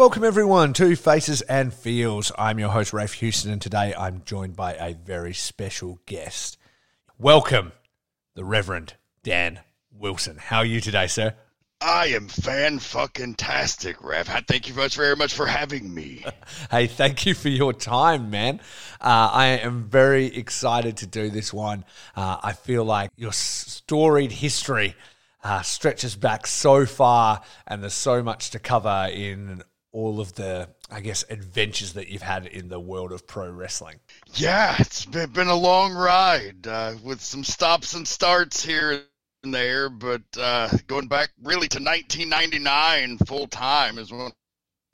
Welcome everyone to Faces and Feels. I'm your host Rafe Houston, and today I'm joined by a very special guest. Welcome, the Reverend Dan Wilson. How are you today, sir? I am fan fucking tastic, Rev. Thank you much very much for having me. Hey, thank you for your time, man. Uh, I am very excited to do this one. Uh, I feel like your storied history uh, stretches back so far, and there's so much to cover in all of the, I guess, adventures that you've had in the world of pro wrestling. Yeah, it's been, a long ride uh, with some stops and starts here and there, but uh, going back really to 1999 full time is when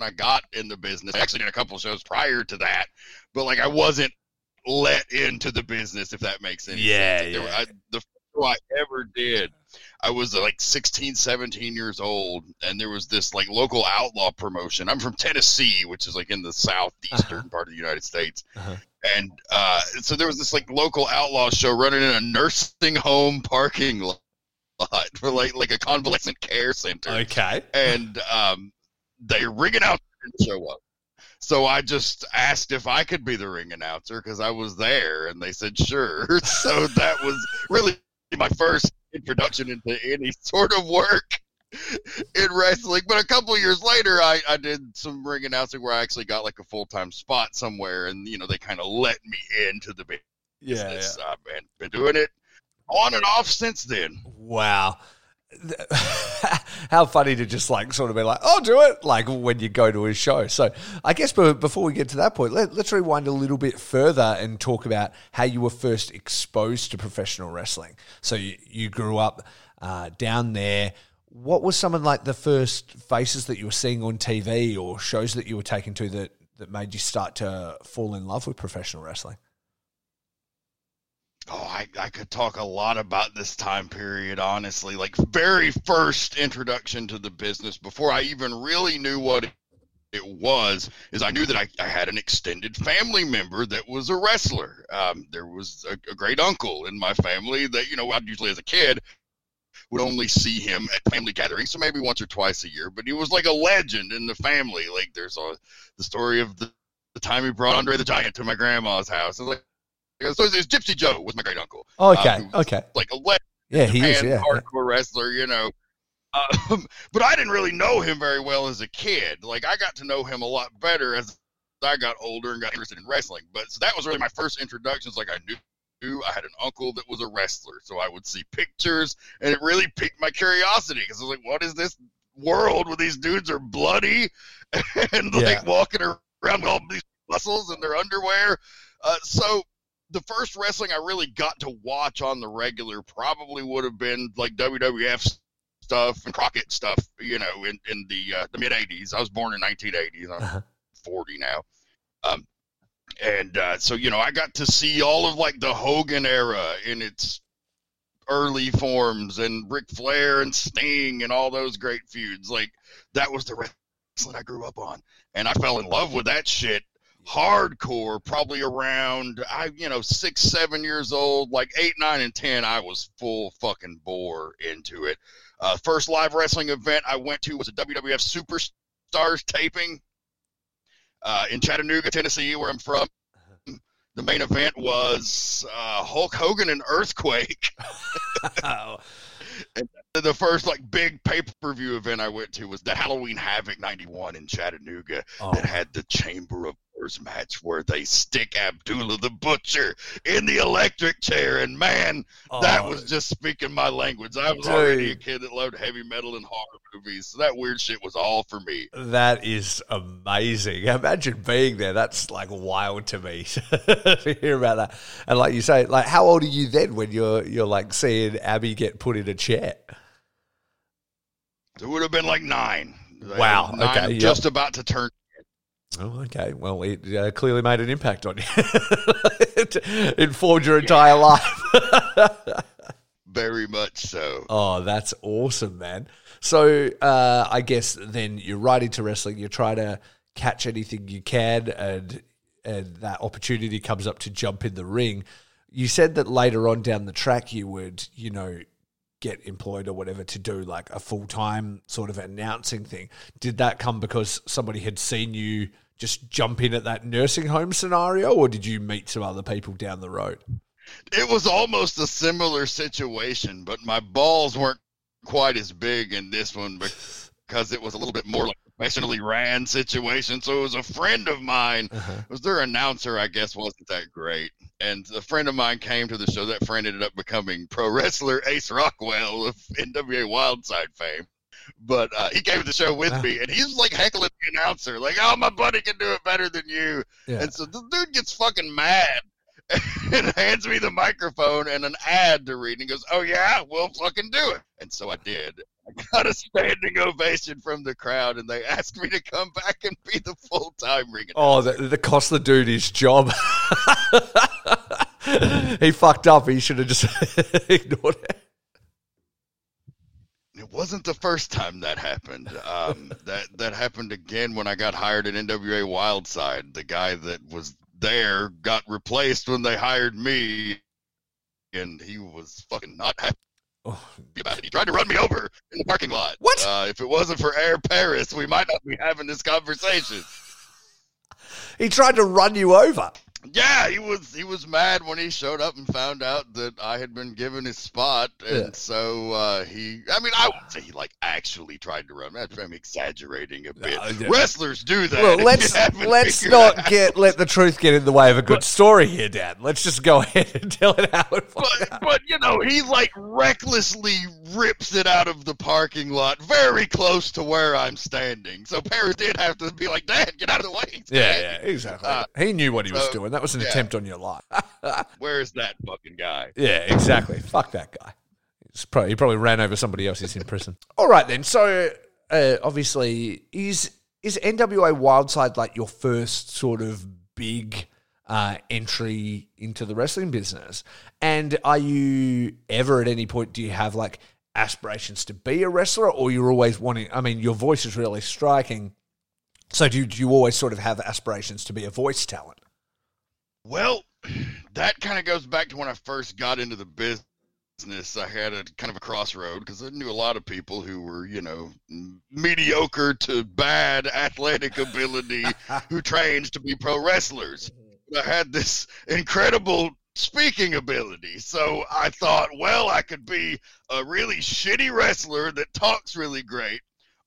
I got in the business. I actually did a couple shows prior to that, but like I wasn't let into the business, if that makes any yeah, sense. Yeah, were, I, the first show I ever did I was uh, like 16, 17 years old, and there was this like local outlaw promotion. I'm from Tennessee, which is like in the southeastern uh-huh. part of the United States. Uh-huh. And uh, so there was this like local outlaw show running in a nursing home parking lot for like like a convalescent care center. Okay. And um, they ringing out and show up. So I just asked if I could be the ring announcer because I was there, and they said sure. so that was really my first introduction into any sort of work in wrestling. But a couple years later, I, I did some ring announcing where I actually got like a full time spot somewhere, and you know they kind of let me into the business. Yeah, yeah. Uh, and been doing it on and off since then. Wow. how funny to just like sort of be like, "I'll do it," like when you go to a show. So, I guess before we get to that point, let, us rewind a little bit further and talk about how you were first exposed to professional wrestling. So, you, you grew up uh, down there. What was some of like the first faces that you were seeing on TV or shows that you were taken to that that made you start to fall in love with professional wrestling? Oh, I, I could talk a lot about this time period, honestly. Like, very first introduction to the business before I even really knew what it was, is I knew that I, I had an extended family member that was a wrestler. Um, there was a, a great uncle in my family that, you know, I'd usually as a kid would only see him at family gatherings, so maybe once or twice a year. But he was like a legend in the family. Like there's a the story of the, the time he brought Andre the Giant to my grandma's house. And like so it's Gypsy Joe was my great uncle. Okay, uh, okay. Like a legend, yeah, he is, yeah, hardcore yeah. wrestler, you know. Um, but I didn't really know him very well as a kid. Like I got to know him a lot better as I got older and got interested in wrestling. But so that was really my first introductions. Like I knew I had an uncle that was a wrestler, so I would see pictures, and it really piqued my curiosity because I was like, "What is this world where these dudes are bloody and like yeah. walking around with all these muscles in their underwear?" Uh, so the first wrestling I really got to watch on the regular probably would have been like WWF stuff and Crockett stuff, you know, in, in the uh, the mid 80s. I was born in 1980. I'm uh-huh. 40 now. Um, and uh, so, you know, I got to see all of like the Hogan era in its early forms and Ric Flair and Sting and all those great feuds. Like, that was the wrestling I grew up on. And I fell in love with that shit hardcore probably around I you know six seven years old like eight nine and ten I was full fucking bore into it. Uh, first live wrestling event I went to was a WWF Superstars taping uh, in Chattanooga, Tennessee, where I'm from. the main event was uh, Hulk Hogan and Earthquake. the first like big pay per view event I went to was the Halloween Havoc '91 in Chattanooga Oh. that had the Chamber of Match where they stick Abdullah the Butcher in the electric chair, and man, that Oh, was just speaking my language. I was already a kid that loved heavy metal and horror movies, so that weird shit was all for me. That is amazing. Imagine being there. That's like wild to me to hear about that. And like you say, like how old are you then when you're you're like seeing Abby get put in a chair? It would have been like nine. Wow, Nine, okay, yep. just about to turn. Oh, okay. Well, it uh, clearly made an impact on you. it informed your entire life. Very much so. Oh, that's awesome, man. So uh, I guess then you're right into wrestling. You try to catch anything you can, and and that opportunity comes up to jump in the ring. You said that later on down the track you would, you know, get employed or whatever to do like a full time sort of announcing thing. Did that come because somebody had seen you just jump in at that nursing home scenario, or did you meet some other people down the road? It was almost a similar situation, but my balls weren't quite as big in this one because it was a little bit more like a professionally ran situation. So it was a friend of mine. Uh-huh. It was their announcer, I guess, wasn't that great. And a friend of mine came to the show. That friend ended up becoming pro wrestler Ace Rockwell of NWA Wildside fame. But uh, he came to the show with Wow. me, and he's like heckling the announcer, like, "Oh, my buddy can do it better than you." Yeah. And so the dude gets fucking mad and hands me the microphone and an ad to read. And he goes, Oh, yeah, we'll fucking do it. And so I did. I got a standing ovation from the crowd, and they asked me to come back and be the full time ring Oh, the, the cost the dude his job. he fucked up. He should have just ignored it. It wasn't the first time that happened. Um, that that happened again when I got hired at NWA Wildside. The guy that was there got replaced when they hired me, and he was fucking not happy Oh, about it. He tried to run me over in the parking lot. What? Uh, if it wasn't for Air Paris, we might not be having this conversation. he tried to run you over. Yeah, he was he was mad when he showed up and found out that I had been given his spot, and Yeah. so uh, he. I mean, I would say he like actually tried to run. I'm exaggerating a bit. Uh, yeah. Wrestlers do that. Look, let's let's not get let the truth get in the way of a good story here, Dad. Let's just go ahead and tell it how it But, but you know he like recklessly rips it out of the parking lot, very close to where I'm standing. So Paris did have to be like, "Dad, get out of the way." Yeah, yeah, exactly. Uh, he knew what he was doing. That was an yeah. attempt on your life. Where's that fucking guy? Yeah, exactly. Fuck that guy. Probably, he probably ran over somebody else. He's in prison. All right, then. So, uh, obviously, is is NWA Wildside like your first sort of big uh, entry into the wrestling business? And are you ever at any point do you have like aspirations to be a wrestler, or you're always wanting? I mean, your voice is really striking. So, do, do you always sort of have aspirations to be a voice talent? Well, that kind of goes back to when I first got into the business. I had a kind of a crossroad because I knew a lot of people who were, you know, mediocre to bad athletic ability who trained to be pro wrestlers. Mm-hmm. I had this incredible speaking ability. So I thought, well, I could be a really shitty wrestler that talks really great.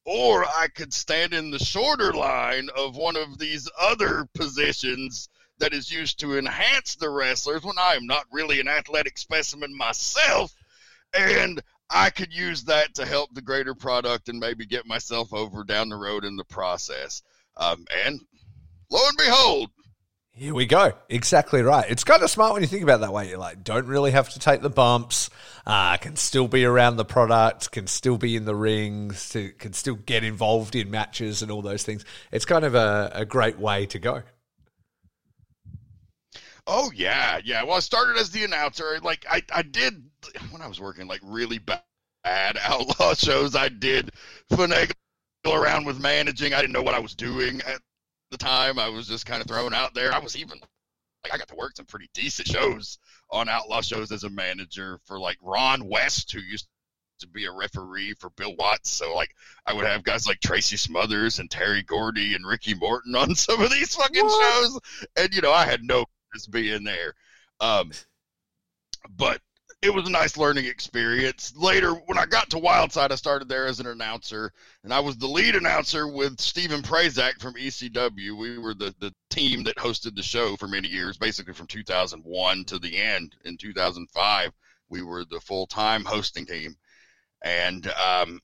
Or I could stand in the shorter line of one of these other positions that is used to enhance the wrestlers when I am not really an athletic specimen myself. And I could use that to help the greater product and maybe get myself over down the road in the process. Um, and lo and behold, Here we go. Exactly right. It's kind of smart when you think about that way. You're like, don't really have to take the bumps. Uh, can still be around the product. Can still be in the rings. Can still get involved in matches and all those things. It's kind of a, a great way to go. Oh yeah, yeah. Well, I started as the announcer. Like I, I did when I was working like really bad, bad outlaw shows. I did finagle around with managing. I didn't know what I was doing at the time. I was just kind of thrown out there. I was even like I got to work some pretty decent shows on outlaw shows as a manager for like Ron West, who used to be a referee for Bill Watts. So like I would have guys like Tracy Smothers and Terry Gordy and Ricky Morton on some of these fucking What? shows. And you know, I had no just being there. Um, but it was a nice learning experience. Later, when I got to Wildside, I started there as an announcer, and I was the lead announcer with Stephen Prazak from ECW. We were the, the team that hosted the show for many years, basically from 2001 to the end in 2005. We were the full time hosting team. And um,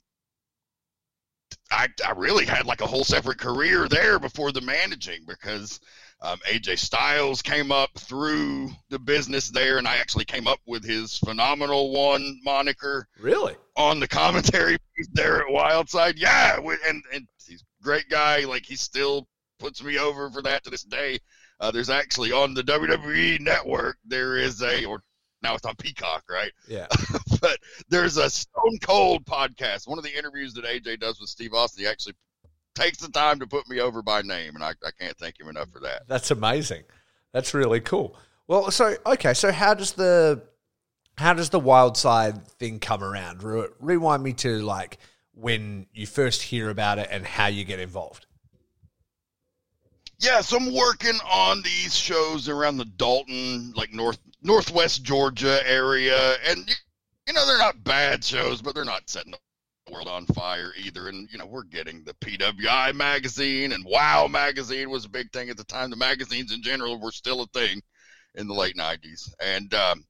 I, I really had like a whole separate career there before the managing because um, AJ Styles came up through the business there, and I actually came up with his phenomenal one moniker. Really? On the commentary there at Wildside, yeah, and and he's a great guy. Like he still puts me over for that to this day. Uh, there's actually on the WWE network there is a or now it's on Peacock, right? Yeah. but there's a Stone Cold podcast. One of the interviews that AJ does with Steve Austin, he actually takes the time to put me over by name, and I, I can't thank him enough for that. That's amazing. That's really cool. Well, so okay, so how does the how does the wild side thing come around? Re- rewind me to like when you first hear about it and how you get involved. Yeah, so I'm working on these shows around the Dalton, like North Northwest Georgia area, and you know they're not bad shows, but they're not setting the world on fire either. And you know we're getting the PWI magazine and Wow magazine was a big thing at the time. The magazines in general were still a thing in the late '90s, and um,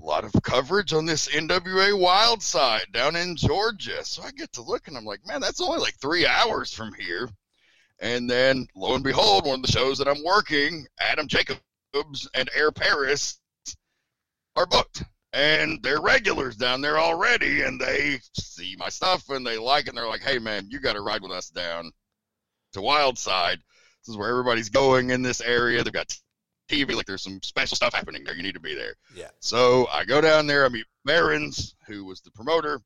a lot of coverage on this NWA Wild side down in Georgia. So I get to look and I'm like, man, that's only like three hours from here. And then lo and behold, one of the shows that I'm working, Adam Jacobs and Air Paris are booked and they're regulars down there already and they see my stuff and they like it and they're like hey man you got to ride with us down to wildside this is where everybody's going in this area. They've got tv like there's some special stuff happening there. You need to be there. Yeah. So i go down there i meet Behrens, who was the promoter.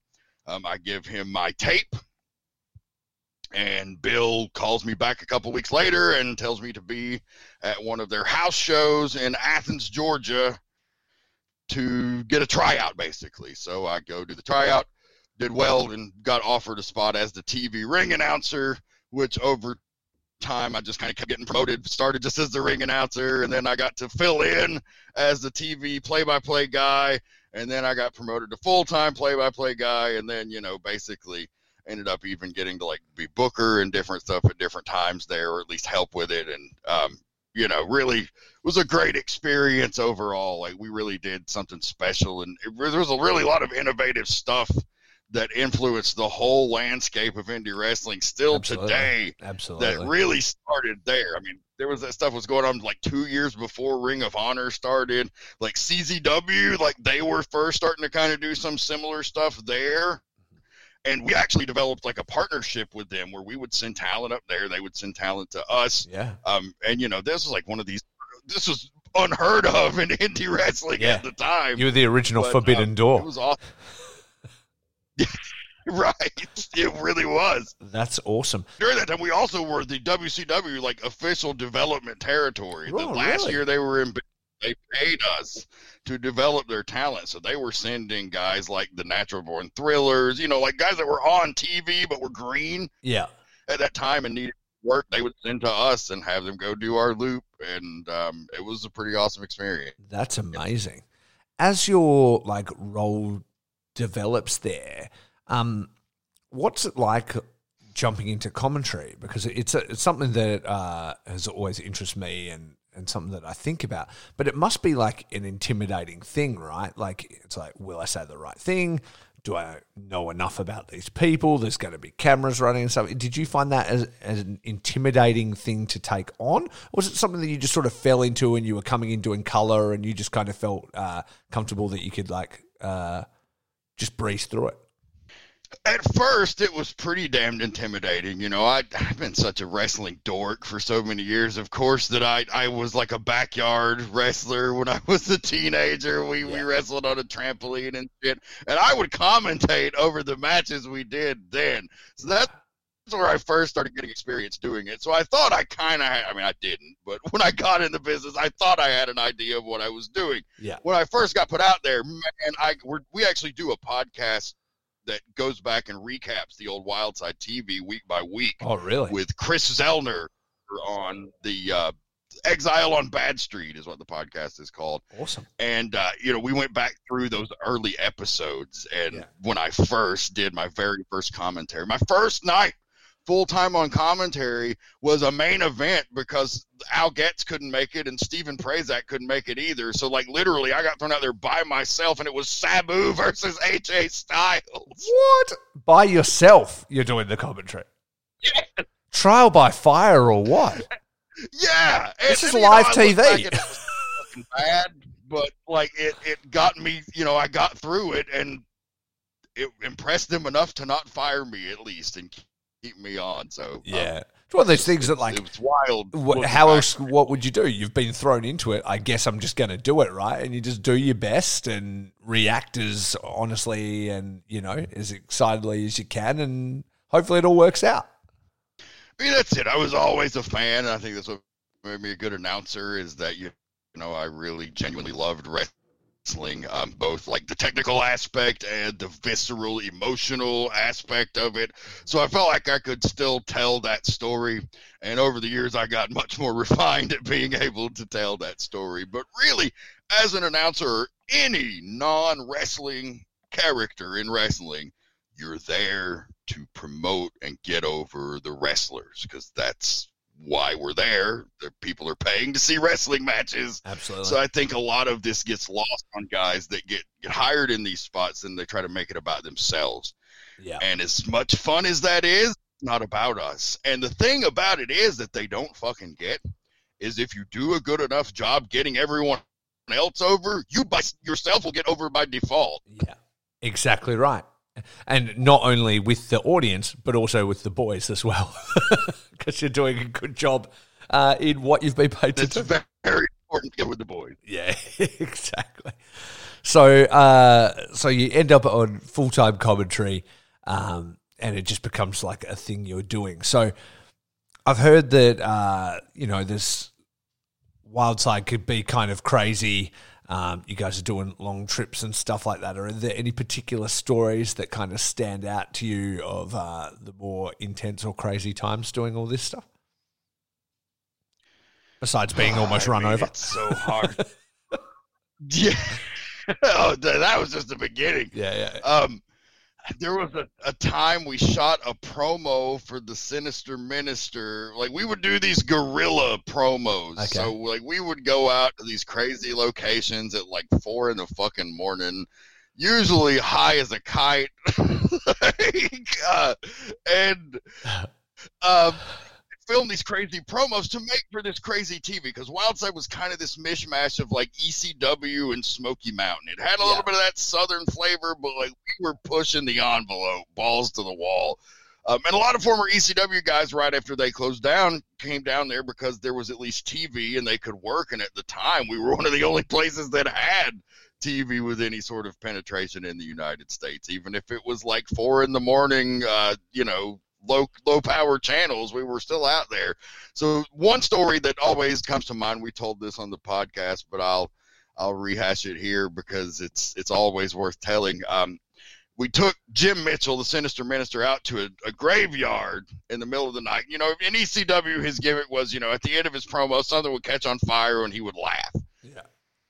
Um, i give him my tape and bill calls me back a couple weeks later and tells me to be at one of their house shows in athens georgia to get a tryout basically. So I go do the tryout, did well, and got offered a spot as the TV ring announcer, which over time I just kind of kept getting promoted. Started just as the ring announcer, and then I got to fill in as the TV play-by-play guy, and then I got promoted to full-time play-by-play guy, and then you know basically ended up even getting to like be booker and different stuff at different times there, or at least help with it, and um, you know, really was a great experience overall. Like we really did something special, and it, there was a really lot of innovative stuff that influenced the whole landscape of indie wrestling still Absolutely. today. Absolutely. That really started there. I mean, there was that stuff was going on like two years before Ring of Honor started. Like CZW, like they were first starting to kind of do some similar stuff there and we actually developed like a partnership with them where we would send talent up there they would send talent to us yeah um and you know this was like one of these this was unheard of in indie wrestling Yeah. at the time You were the original But, Forbidden um, Door. it was awesome right it really was That's awesome. during that time we also were the wcw like official development territory the Oh, last really? year they were in they paid us to develop their talent so they were sending guys like the natural born thrillers you know like guys that were on tv but were green Yeah. at that time and needed work they would send to us and have them go do our loop and um, it was a pretty awesome experience That's amazing. As your like role develops there, um, what's it like jumping into commentary? Because it's a, it's something that uh, has always interested me and and something that I think about. But it must be like an intimidating thing, right? Like it's like, will I say the right thing? Do I know enough about these people? There's going to be cameras running and stuff. Did you find that as, as an intimidating thing to take on? Or was it something that you just sort of fell into and you were coming in doing color and you just kind of felt uh, comfortable that you could like uh, just breeze through it? At first it was pretty damned intimidating you know I, i've been such a wrestling dork for so many years of course that i i was like a backyard wrestler when i was a teenager we we wrestled on a trampoline and shit and i would commentate over the matches we did then so that's where I first started getting experience doing it. So I thought I kind of I mean, I didn't, but when I got in the business, I thought I had an idea of what I was doing Yeah. when I first got put out there, man, I we're, we actually do a podcast that goes back and recaps the old Wildside TV week by week Oh, really? with Chris Zellner on the uh, Exile on Bad Street is what the podcast is called. Awesome. And uh, you know, we went back through those early episodes, and Yeah. when I first did my very first commentary, my first night full time on commentary was a main event because Al Getz couldn't make it and Stephen Prazak couldn't make it either. So like literally, I got thrown out there by myself, and it was Sabu versus AJ Styles. What? By yourself, you're doing the commentary. Yeah. Trial by fire or what? Yeah, This and- is you know, live TV. back was fucking bad, but like it, it got me. You know, I got through it, and it impressed them enough to not fire me at least and keep me on. So um, Yeah. It's one of those things that, like, it's wild. What, how else? What would you do? You've been thrown into it. I guess I'm just going to do it, right? And you just do your best and react as honestly and you know as excitedly as you can, and hopefully it all works out. I mean, that's it. I was always a fan, and I think that's what made me a good announcer. Is that you, you know, I really genuinely loved wrestling, um, both like the technical aspect and the visceral, emotional aspect of it. So I felt like I could still tell that story. And over the years, I got much more refined at being able to tell that story. But really, as an announcer, any non-wrestling character in wrestling, you're there to promote and get over the wrestlers because that's why we're there. The people are paying to see wrestling matches. Absolutely. So I think a lot of this gets lost on guys that get, get hired in these spots and they try to make it about themselves. yeah. And as much fun as that is, it's not about us. And the thing about it is that they don't fucking get is if you do a good enough job getting everyone else over, you by yourself will get over by default. Yeah. Exactly right. And not only with the audience, but also with the boys as well, because you're doing a good job uh, in what you've been paid to do. very, very important to get with the boys. Yeah, exactly. So, uh, so you end up on full time commentary, um, and it just becomes like a thing you're doing. So, I've heard that uh, you know this Wildside could be kind of crazy. Um, you guys are doing long trips and stuff like that. Are there any particular stories that kind of stand out to you of uh, the more intense or crazy times doing all this stuff? Besides being almost I run mean, over. It's so hard. yeah. oh, that was just the beginning. Yeah, yeah. Um, there was a, a time we shot a promo for the Sinister Minister. Like we would do these guerrilla promos. Okay. So like we would go out to these crazy locations at like four in the fucking morning, usually high as a kite, like, uh, and um, film these crazy promos to make for this crazy TV because Wildside was kind of this mishmash of like ECW and Smoky Mountain. It had a little Yeah. bit of that southern flavor, but like we were pushing the envelope, balls to the wall. Um, and a lot of former ECW guys, right after they closed down, came down there because there was at least TV and they could work. And at the time, we were one of the only places that had TV with any sort of penetration in the United States. Even if it was like four in the morning, uh, you know, low low power channels, we were still out there. So one story that always comes to mind, we told this on the podcast, but I'll I'll rehash it here because it's it's always worth telling. Um, we took Jim Mitchell, the sinister minister, out to a, a graveyard in the middle of the night. You know, in ECW, his gimmick was, you know, at the end of his promo, something would catch on fire and he would laugh. Yeah.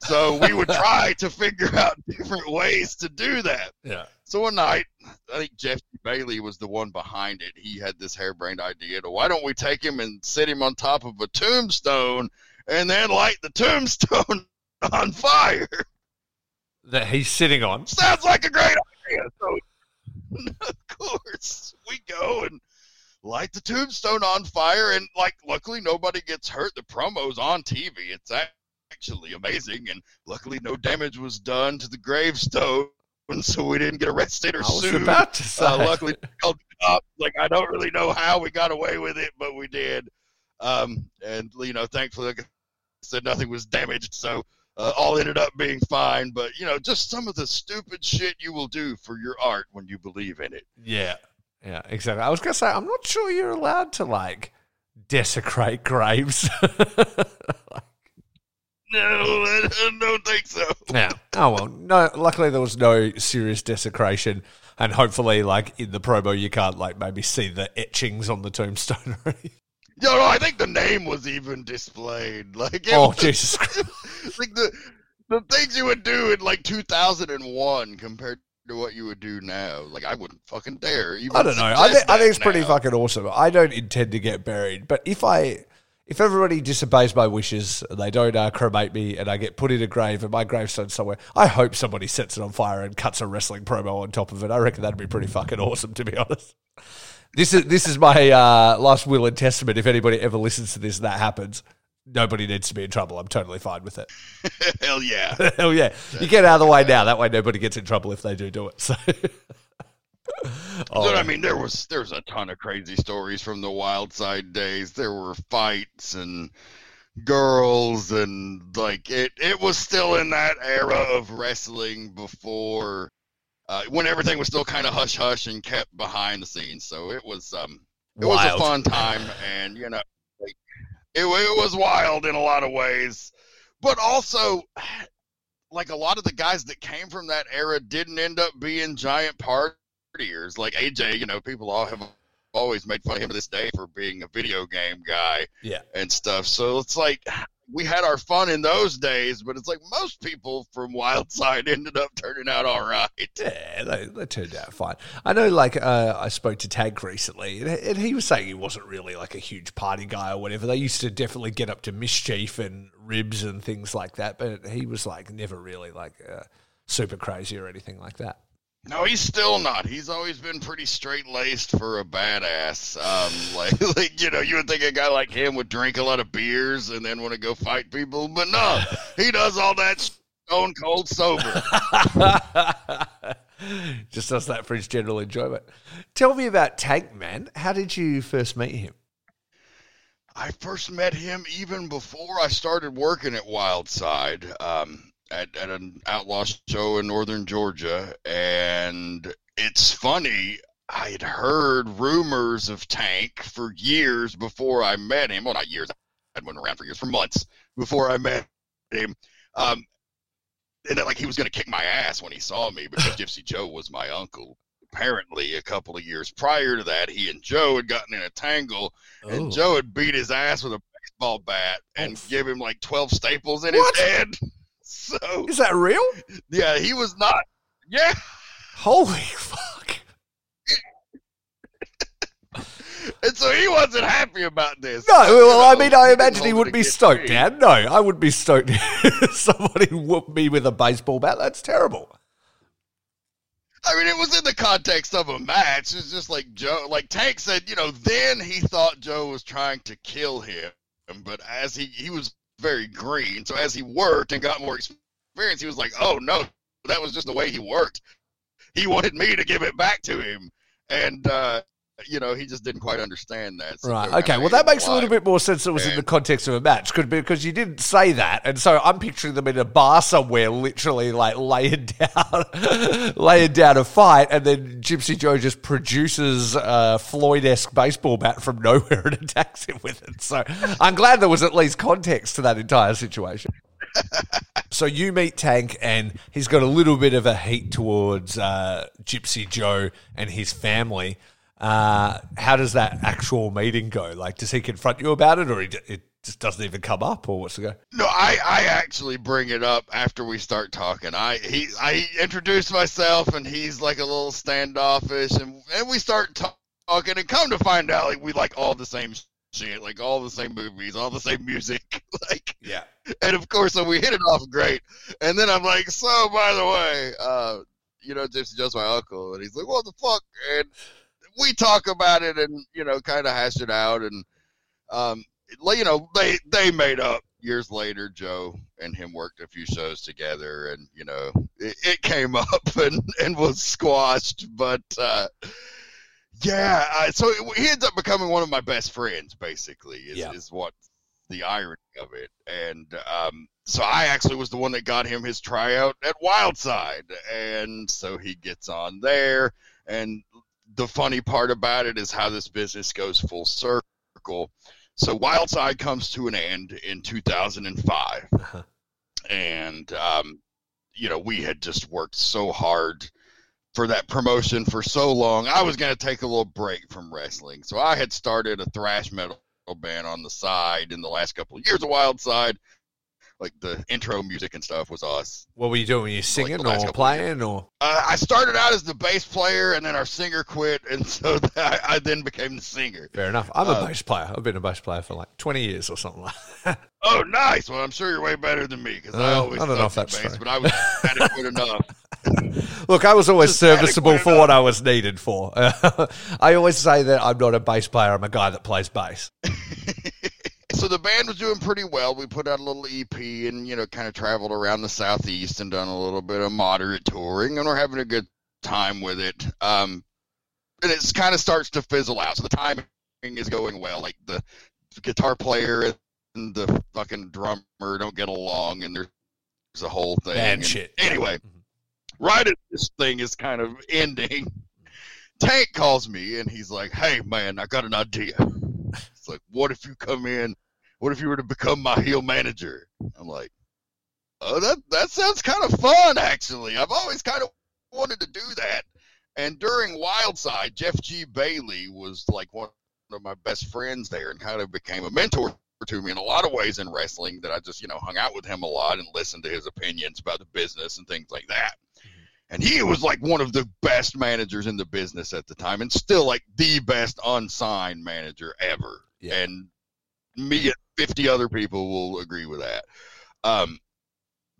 So we would try to figure out different ways to do that. Yeah. So one night, I think Jeff Bailey was the one behind it. He had this harebrained idea to why don't we take him and sit him on top of a tombstone and then light the tombstone on fire? That he's sitting on. Sounds like a great idea. So, of course, we go and light the tombstone on fire, and like, luckily, nobody gets hurt. The promo's on TV. It's actually amazing, and luckily, no damage was done to the gravestone, so we didn't get arrested or I was sued. about to say. Uh, luckily, we called the cops. Like, I don't really know how we got away with it, but we did. Um, and you know, thankfully, like I said, nothing was damaged, so uh, all ended up being fine. But you know, just some of the stupid shit you will do for your art when you believe in it. Yeah. Yeah, exactly. I was going to say, I'm not sure you're allowed to, like, desecrate graves. No, I don't think so. yeah. Oh, well. No, luckily there was no serious desecration. And hopefully, like, in the promo, you can't, like, maybe see the etchings on the tombstone or anything. Yo, no, I think the name was even displayed. Like, Oh was- Jesus! Christ. like the the things you would do in like 2001 compared to what you would do now. Like, I wouldn't fucking dare. Even I don't know. I, think I think it's that pretty fucking awesome. I don't intend to get buried, but if I, if everybody disobeys my wishes and they don't uh, cremate me and I get put in a grave and my gravestone's somewhere, I hope somebody sets it on fire and cuts a wrestling promo on top of it. I reckon that'd be pretty fucking awesome, to be honest. This is this is my uh, last will and testament. If anybody ever listens to this and that happens, nobody needs to be in trouble. I'm totally fine with it. Hell yeah. Hell yeah. You get out of the way now. That way nobody gets in trouble if they do do it. So. Oh, But I mean, there was there's a ton of crazy stories from the Wild Side days. There were fights and girls and like it. It was still in that era of wrestling before uh, when everything was still kind of hush hush and kept behind the scenes. So it was um it was a fun time, and you know, like, it it was wild in a lot of ways, but also. Like a lot of the guys that came from that era didn't end up being giant partiers. Like AJ, you know, people all have always made fun of him to this day for being a video game guy Yeah. and stuff. So it's like we had our fun in those days, but it's like most people from Wild Side ended up turning out all right. Yeah, they, they turned out fine. I know, like, uh, I spoke to Tank recently, and, and he was saying he wasn't really like a huge party guy or whatever. They used to definitely get up to mischief and ribs and things like that, but he was like never really like uh, super crazy or anything like that. No, he's still not. He's always been pretty straight laced for a badass. Um, like, like you know, you would think a guy like him would drink a lot of beers and then want to go fight people, but no, he does all that stone cold sober. Just does that for his general enjoyment. Tell me about Tank, man. How did you first meet him? I first met him even before I started working at Wildside um, at, at an outlaw show in northern Georgia. And it's funny, I had heard rumors of Tank for years before I met him. Well, not years, I'd been around for years, for months before I met him. Um, and that, like he was going to kick my ass when he saw me because Gypsy Joe was my uncle. Apparently, a couple of years prior to that, he and Joe had gotten in a tangle and Oh. Joe had beat his ass with a baseball bat and Oh. give him like 12 staples in What? his head. So, Is that real? yeah, he was not. Yeah. Holy fuck. And so he wasn't happy about this. No, well, I mean, I imagine he wouldn't be stoked. Dad. No, I wouldn't be stoked if somebody whooped me with a baseball bat. That's terrible. I mean, it was in the context of a match. It's just like Joe, like Tank said, you know, then he thought Joe was trying to kill him. But as he, he was very green. So as he worked and got more experience, he was like, oh no, that was just the way he worked. He wanted me to give it back to him. And, uh, you know, he just didn't quite understand that. So Right. Okay. Well, that makes a little bit more sense. It was in the context of a match, could because you didn't say that, and so I'm picturing them in a bar somewhere, literally like laying down, laying down a fight, and then Gypsy Joe just produces a Floyd-esque baseball bat from nowhere and attacks him with it. So I'm glad there was at least context to that entire situation. So you meet Tank, and he's got a little bit of a heat towards uh, Gypsy Joe and his family. Uh, how does that actual meeting go? Like, does he confront you about it, or d- it just doesn't even come up, or what's the go? No, I, I actually bring it up after we start talking. I he I introduce myself and he's like a little standoffish and and we start ta- talking and come to find out like we like all the same shit, like all the same movies, all the same music, like Yeah. and of course so we hit it off great. And then I'm like, so by the way, uh, you know, Gypsy Joe's my uncle, and he's like, what the fuck? And we talk about it and you know, kind of hash it out and um you know, they they made up years later. Joe and him worked a few shows together, and you know, it, it came up and and was squashed. But uh, yeah, uh, so it, he ends up becoming one of my best friends. Basically, is, Yeah. is what the irony of it. And um, so I actually was the one that got him his tryout at Wildside, and so he gets on there. And the funny part about it is how this business goes full circle. So Wildside comes to an end in 2005, Uh-huh. and um, you know we had just worked so hard for that promotion for so long. I was going to take a little break from wrestling, so I had started a thrash metal band on the side in the last couple of years of Wild Side. Like the intro music and stuff was us. What were you doing? Were you singing last or playing or? Uh, I started out as the bass player, and then our singer quit, and so I, I then became the singer. Fair enough. I'm a Uh, bass player. I've been a bass player for like 20 years or something like that. Oh, nice. Well, I'm sure you're way better than me because I Uh, always I don't know if that's bass, true. but I was adequate enough. Look, I was always Just serviceable for what. I was needed for. I always say that I'm not a bass player. I'm a guy that plays bass. So the band was doing pretty well. We put out a little EP and you know kind of traveled around the southeast and done a little bit of moderate touring, and we're having a good time with it. Um, and it kind of starts to fizzle out. So the timing is going well. Like the guitar player and the fucking drummer don't get along, and there's a whole thing. Bad And shit. Anyway, Mhm. right as this thing is kind of ending, Tank calls me and he's like, "Hey man, I got an idea." It's like, "What if you come in? What if you were to become my heel manager?" I'm like, "Oh, that that sounds kind of fun, actually. I've always kind of wanted to do that." And during Wildside, Jeff G. Bailey was like one of my best friends there, and kind of became a mentor to me in a lot of ways in wrestling. That I just you know hung out with him a lot and listened to his opinions about the business and things like that mm-hmm. and he was like one of the best managers in the business at the time and still like the best unsigned manager ever Yeah. and me and 50 other people will agree with that. Um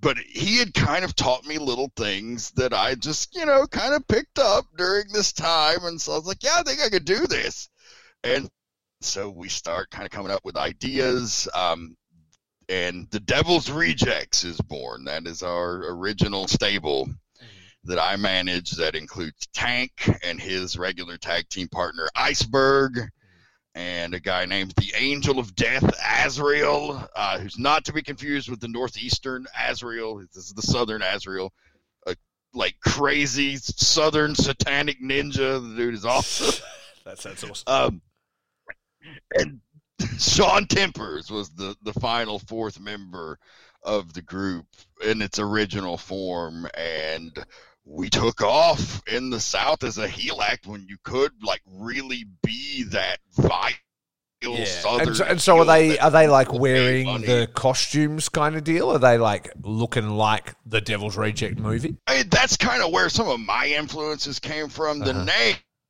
but he had kind of taught me little things that i just you know kind of picked up during this time. And so i was like yeah i think i could do this. And so we start kind of coming up with ideas. Um and the devil's rejects is born. That is our original stable that I manage that includes Tank and his regular tag team partner Iceberg, and a guy named the Angel of Death Azrael, uh, who's not to be confused with the Northeastern Azrael. This is the Southern Azrael, a like crazy Southern satanic ninja. The dude is awesome. that sounds awesome. Um, and Sean Tempers was the, the final fourth member of the group in its original form, and we took off in the South as a heel act when you could like really be that vile Southern. And so, and so are they are they like wearing the costumes kind of deal? Are they like looking like the Devil's Reject movie? I mean, that's kind of where some of my influences came from. The Uh-huh.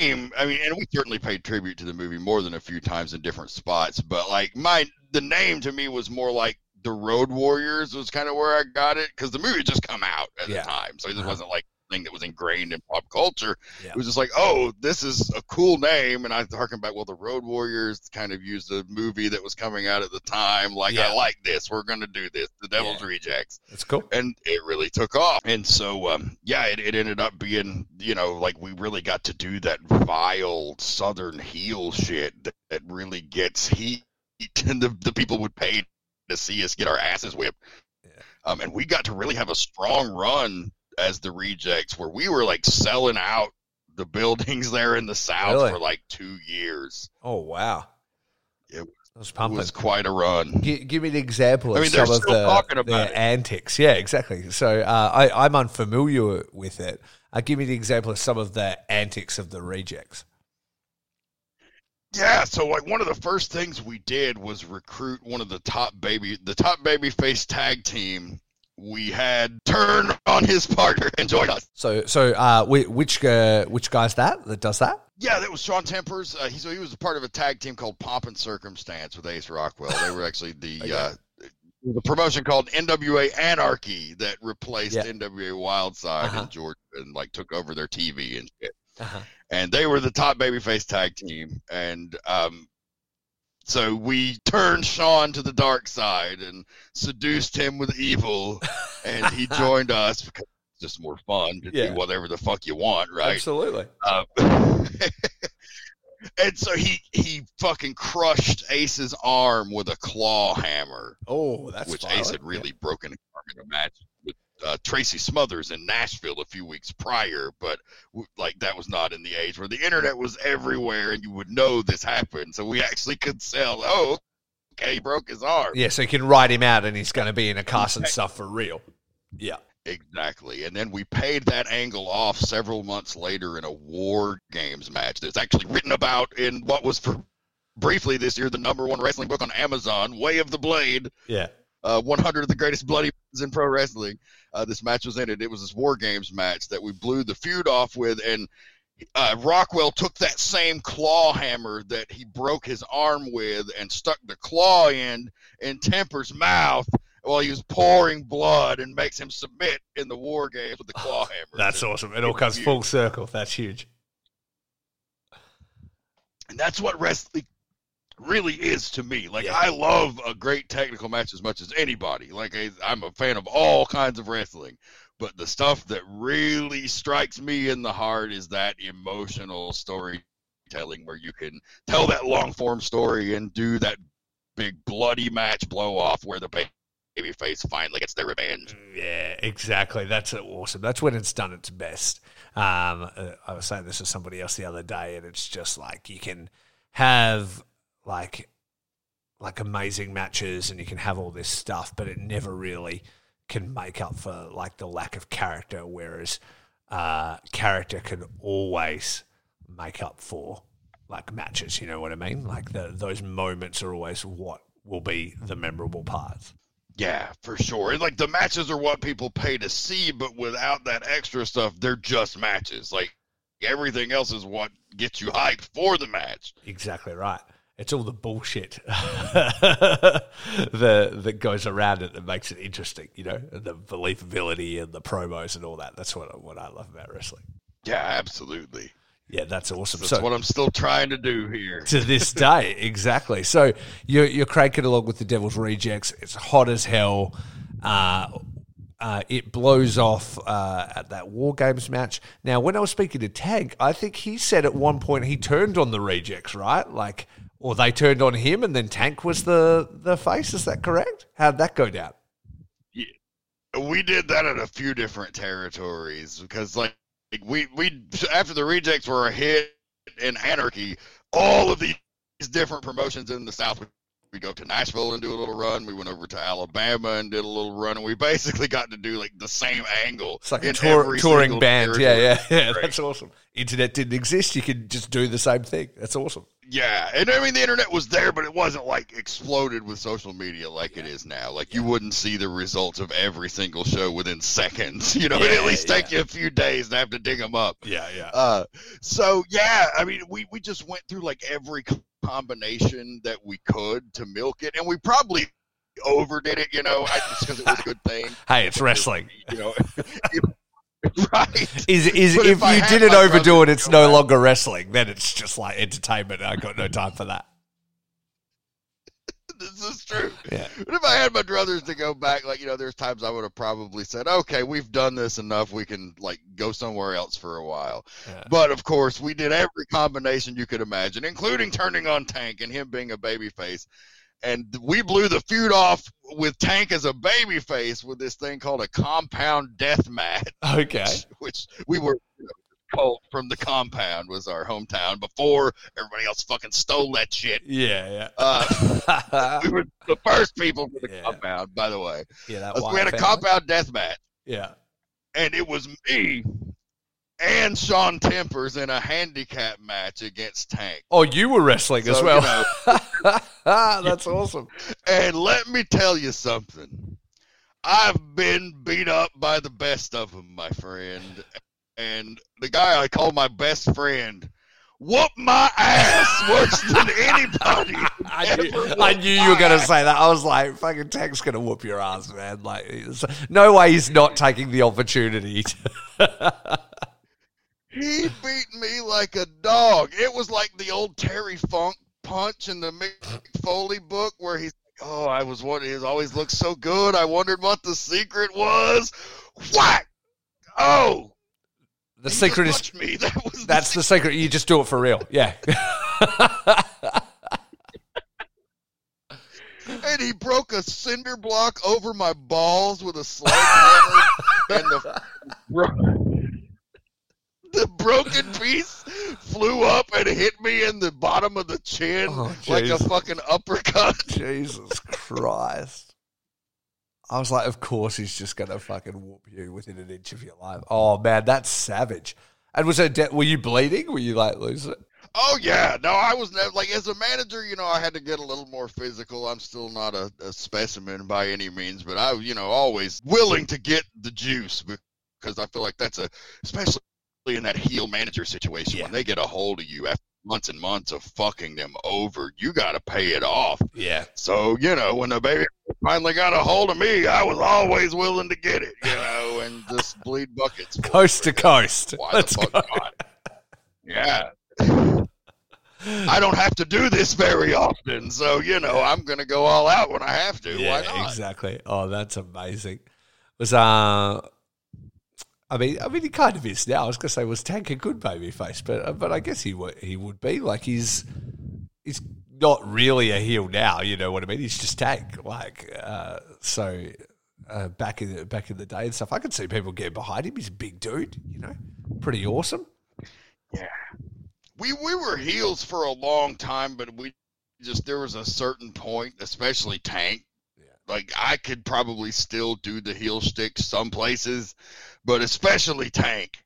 name, I mean, and we certainly paid tribute to the movie more than a few times in different spots. But like my, the name to me was more like the Road Warriors was kind of where I got it because the movie had just come out at Yeah. the time, so it Uh-huh. wasn't like a thing that was ingrained in pop culture. Yeah. It was just like, oh, this is a cool name, and I harken back. Well, the Road Warriors kind of used a movie that was coming out at the time. Like, Yeah. I like this. We're gonna do this. The Devil's Yeah. Rejects That's cool. and it really took off. And so, um, yeah, it, it ended up being, you know, like we really got to do that vile Southern heel shit that, that really gets heat, and the, the people would pay to see us get our asses whipped. Yeah. Um, and we got to really have a strong run as the rejects, where we were like selling out the buildings there in the South Really? for like two years. Oh wow, It was It was quite a run. Gi- give me an example of I mean, some of the, about antics. Yeah, exactly. So uh, I, I'm unfamiliar with it. Uh, give me the example of some of the antics of the rejects. Yeah, so like one of the first things we did was recruit one of the top baby the top baby face tag team. We had turn on his partner and join us. So, so uh, whi- which uh, which guy's that that does that? Yeah, that was Sean Tempers. Uh, he, so he was a part of a tag team called Pomp and Circumstance with Ace Rockwell. They were actually the Okay. uh, the promotion called NWA Anarchy that replaced Yeah. NWA Wildside Uh-huh. in Georgia and like took over their TV and shit. Uh-huh. and they were the top babyface tag team. And um, so we turned Sean to the dark side and seduced him with evil, and he joined us because it's just more fun to Yeah. do whatever the fuck you want, right? Absolutely. Uh, and so he he fucking crushed Ace's arm with a claw hammer, Oh, that's which violent. Ace had really broken his in a match uh, Tracy Smothers in Nashville a few weeks prior. But like that was not in the age where the internet was everywhere and you would know this happened. So we actually could sell. Oh, okay, he broke his arm. Yeah, so you can write him out, and he's going to be in a cast and stuff for real. Yeah. Exactly. And then we paid that angle off several months later in a War Games match that's actually written about in what was for briefly this year the number one wrestling book on Amazon, Way of the Blade. Yeah. Uh, 100 of the greatest bloody in pro wrestling. Uh, this match was ended. it. Was this War Games match that we blew the feud off with, and uh, Rockwell took that same claw hammer that he broke his arm with and stuck the claw in in Temper's mouth while he was pouring blood and makes him submit in the War Games with the claw hammer. That's awesome. It all comes full circle. That's huge. And that's what wrestling really is to me. Like Yeah. I love a great technical match as much as anybody. Like I, I'm a fan of all kinds of wrestling, but the stuff that really strikes me in the heart is that emotional storytelling where you can tell that long form story and do that big bloody match blow off where the baby face finally gets their revenge. Yeah, exactly. That's awesome. That's when it's done its best. Um, uh, I was saying this to somebody else the other day, and it's just like you can have like like amazing matches, and you can have all this stuff, but it never really can make up for like the lack of character. Whereas uh, character can always make up for like matches. You know what I mean? Like the, those moments are always what will be the memorable parts. Yeah, for sure. And like the matches are what people pay to see, but without that extra stuff, they're just matches. Like everything else is what gets you hyped for the match. Exactly right. It's all the bullshit the, that goes around it that makes it interesting, you know, the believability and the promos and all that. That's what what I love about wrestling. Yeah, absolutely. Yeah, that's awesome. That's so what I'm still trying to do here. to this day, exactly. So you're you're cranking along with the Devil's Rejects. It's hot as hell. Uh, uh, it blows off uh, at that War Games match. Now, when I was speaking to Tank, I think he said at one point he turned on the Rejects, right? Like, or they turned on him, and then Tank was the the face. Is that correct? How'd that go down? Yeah, We did that in a few different territories because, like, we we after the rejects were a hit in Anarchy, all of these different promotions in the South. We go to Nashville and do a little run. We went over to Alabama and did a little run, and we basically got to do like the same angle. It's like a in tour, touring band. Yeah, territory. yeah, yeah. That's awesome. Internet didn't exist. You could just do the same thing. That's awesome. Yeah, and I mean the internet was there, but it wasn't like exploded with social media like it is now. Like you wouldn't see the results of every single show within seconds. You know, it'd at least take you a few days to have to dig them up. Yeah, yeah. Uh, so yeah, I mean, we we just went through like every combination that we could to milk it, and we probably overdid it. You know, I, just because it was a good thing. Hey, it's wrestling. You know, right? Is is But if, if you didn't overdo it, it's no longer wrestling. Then it's just like entertainment. I got no time for that. this is true. Yeah. But if I had my druthers to go back, like you know, there's times I would have probably said, "Okay, we've done this enough. We can like go somewhere else for a while." Yeah. But of course, we did every combination you could imagine, including turning on Tank and him being a babyface. And we blew the feud off with Tank as a babyface with this thing called a compound death match, Okay. which we were you know, called from the compound was our hometown before everybody else fucking stole that shit. Yeah, Uh, yeah. we were the first people for the Yeah. compound, by the way. yeah, that Uh, we had a family. compound death match, Yeah. and it was me and Sean Tempers in a handicap match against Tank. Oh, you were wrestling as well. you That's awesome. And let me tell you something. I've been beat up by the best of them, my friend. And the guy I call my best friend whooped my ass worse than anybody. I knew, I knew you were going to say that. I was like, fucking Tank's going to whoop your ass, man. Like, no way he's not taking the opportunity. To, He beat me like a dog. It was like the old Terry Funk punch in the Mick Foley book where he's like, oh, I was wondering, he always looked so good. I wondered what the secret was. Whack! Oh, the he secret is me. That was the that's the secret. You just do it for real. Yeah. and he broke a cinder block over my balls with a sledgehammer, and the the broken piece flew up and hit me in the bottom of the chin Oh, like a fucking uppercut. Jesus Christ. I was like, of course he's just going to fucking whoop you within an inch of your life. Oh, man, that's savage. And was it, de- were you bleeding? Were you like losing it? Oh yeah, no, I was never like as a manager. You know, I had to get a little more physical. I'm still not a, a specimen by any means, but I, you know, always willing to get the juice because I feel like that's a, especially in that heel manager situation Yeah. when they get a hold of you after months and months of fucking them over, you got to pay it off. Yeah. So you know, when the baby finally got a hold of me, I was always willing to get it, you know, and just bleed buckets. Coast to coast. Why Let's go. not? Yeah. I don't have to do this very often, so you know I'm gonna go all out when I have to. Why not? exactly. Oh, that's amazing. Was uh, I mean, I mean, he kind of is now. I was gonna say, was Tank a good baby face, but uh, but I guess he would he would be like he's he's not really a heel now. You know what I mean? He's just Tank. Like uh, so. Uh, back in the, back in the day and stuff, I could see people getting behind him. He's a big dude, you know, pretty awesome. Yeah, we we were heels for a long time, but we just there was a certain point, especially Tank. Yeah. Like I could probably still do the heel stick some places, but especially Tank.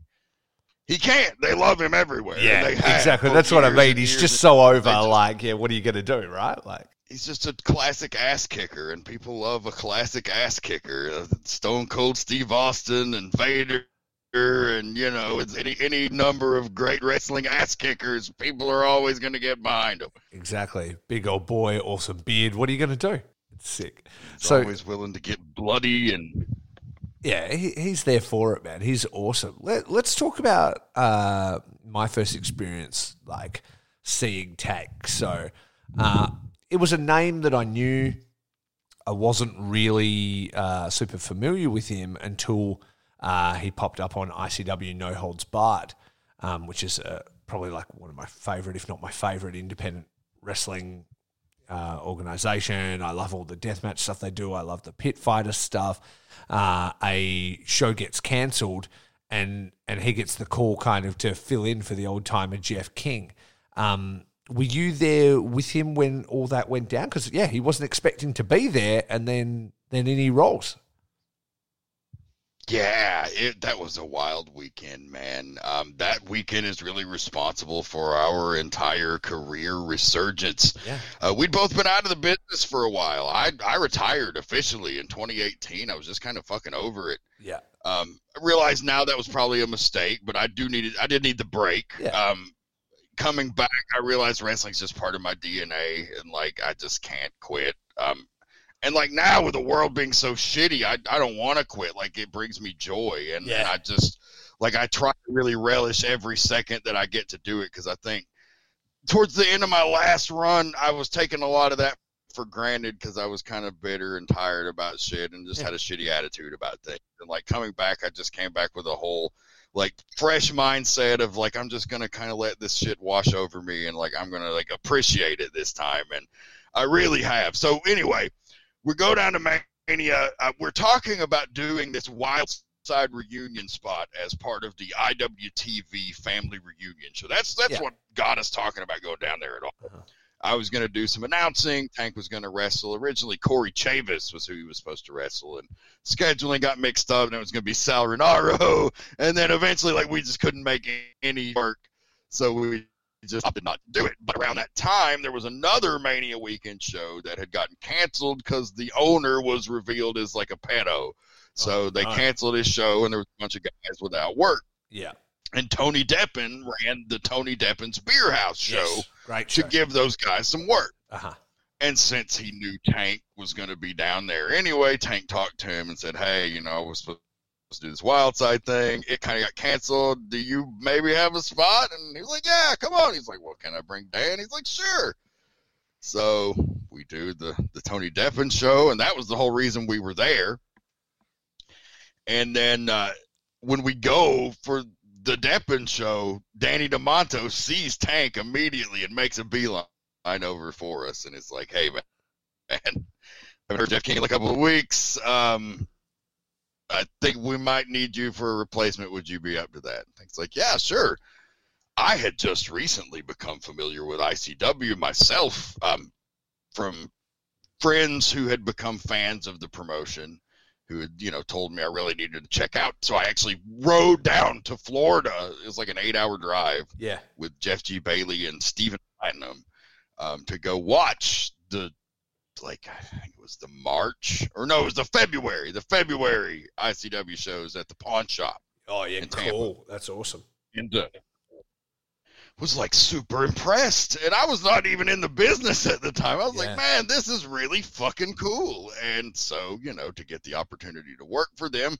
He can't. They love him everywhere. Yeah, exactly. That's what I mean. He's just so over. just- like, yeah, what are you gonna do, right? Like, he's just a classic ass kicker, and people love a classic ass kicker. Uh, Stone Cold Steve Austin and Vader, and you know, any any number of great wrestling ass kickers. People are always going to get behind him. exactly. Big old boy, awesome beard. What are you gonna do? It's sick. He's So always willing to get bloody and Yeah, he, he's there for it, man. He's awesome. Let, let's talk about uh, my first experience, like seeing Tank. So uh, it was a name that I knew. I wasn't really uh, super familiar with him until uh, he popped up on ICW No Holds Barred, um, which is uh, probably like one of my favorite, if not my favorite, independent wrestling uh, organization. I love all the deathmatch stuff they do. I love the pit fighter stuff. Uh, a show gets cancelled, and and he gets the call kind of to fill in for the old timer Jeff King. Um, were you there with him when all that went down? Because yeah, he wasn't expecting to be there, and then then in he rolls. Yeah, it, that was a wild weekend, man. Um, that weekend is really responsible for our entire career resurgence. Yeah. Uh, we'd both been out of the business for a while. I I retired officially in 2018. I was just kind of fucking over it. Yeah, Um, I realize now that was probably a mistake, but I do need it. I did need the break. Yeah. Um, coming back, I realized wrestling's just part of my DNA, and like I just can't quit. Um, and like now with the world being so shitty, I I don't want to quit. Like it brings me joy, and, and I just like I try to really relish every second that I get to do it because I think towards the end of my last run, I was taking a lot of that for granted because I was kind of bitter and tired about shit and just Yeah. had a shitty attitude about things. And like coming back, I just came back with a whole like fresh mindset of like I'm just gonna kind of let this shit wash over me and like I'm gonna like appreciate it this time. And I really have. So anyway, we go down to Mania. Uh, we're talking about doing this wild side reunion spot as part of the IWTV family reunion. So that's that's Yeah. what got us talking about going down there at all. Uh-huh. I was going to do some announcing. Tank was going to wrestle. Originally, Corey Chavis was who he was supposed to wrestle, and scheduling got mixed up, and it was going to be Sal Rinauro. And then eventually, like we just couldn't make any work, so we just opted not to do it. But around that time, there was another Mania weekend show that had gotten canceled because the owner was revealed as like a pedo. So Oh, they canceled his show, and there was a bunch of guys without work. yeah. And Tony Deppen ran the Tony Deppen's Beer House show Yes. Great to show. give those guys some work. uh huh. And since he knew Tank was going to be down there anyway, Tank talked to him and said, "Hey, you know, we're supposed to do this wild side thing. It kind of got canceled. Do you maybe have a spot?" And he's like, "Yeah, come on." He's like, "Well, can I bring Dan?" He's like, "Sure." So we do the the Tony Deppen show, and that was the whole reason we were there. And then uh, when we go for the Deppen show, Danny Demanto sees Tank immediately and makes a beeline over for us, and it's like, "Hey, man, man haven't heard Jeff King in a couple of weeks. Um, I think we might need you for a replacement. Would you be up to that?" Tank's like, "Yeah, sure." I had just recently become familiar with ICW myself um, from friends who had become fans of the promotion who had, you know, told me I really needed to check out. So I actually rode down to Florida. It was like an eight hour drive Yeah. with Jeff G. Bailey and Stephen Platinum um, to go watch the, like, I think it was the March, or no, it was the February, the February ICW shows at the pawn shop. Oh yeah, cool. That's awesome. And uh, was like super impressed. And I was not even in the business at the time. I was Yeah. like, man, this is really fucking cool. And so, you know, to get the opportunity to work for them,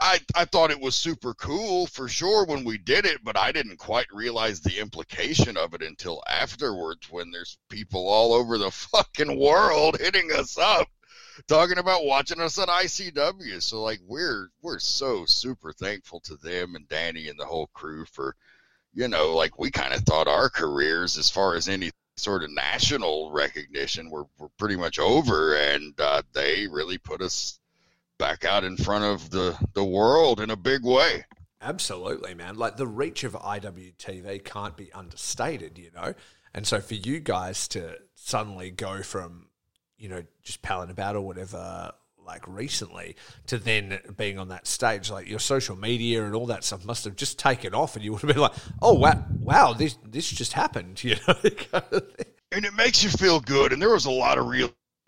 I, I thought it was super cool for sure when we did it, but I didn't quite realize the implication of it until afterwards when there's people all over the fucking world hitting us up talking about watching us on ICW. So like we're we're so super thankful to them and Danny and the whole crew for you know, like we kind of thought our careers as far as any sort of national recognition were, were pretty much over and uh, they really put us back out in front of the the world in a big way. Absolutely, man. Like the reach of IWTV can't be understated, you know. And so for you guys to suddenly go from, you know, just palling about or whatever, like recently, to then being on that stage, like your social media and all that stuff must have just taken off, and you would have been like, "Oh wow, wow, this this just happened," you know. kind of thing. and it makes you feel good. And there was a lot of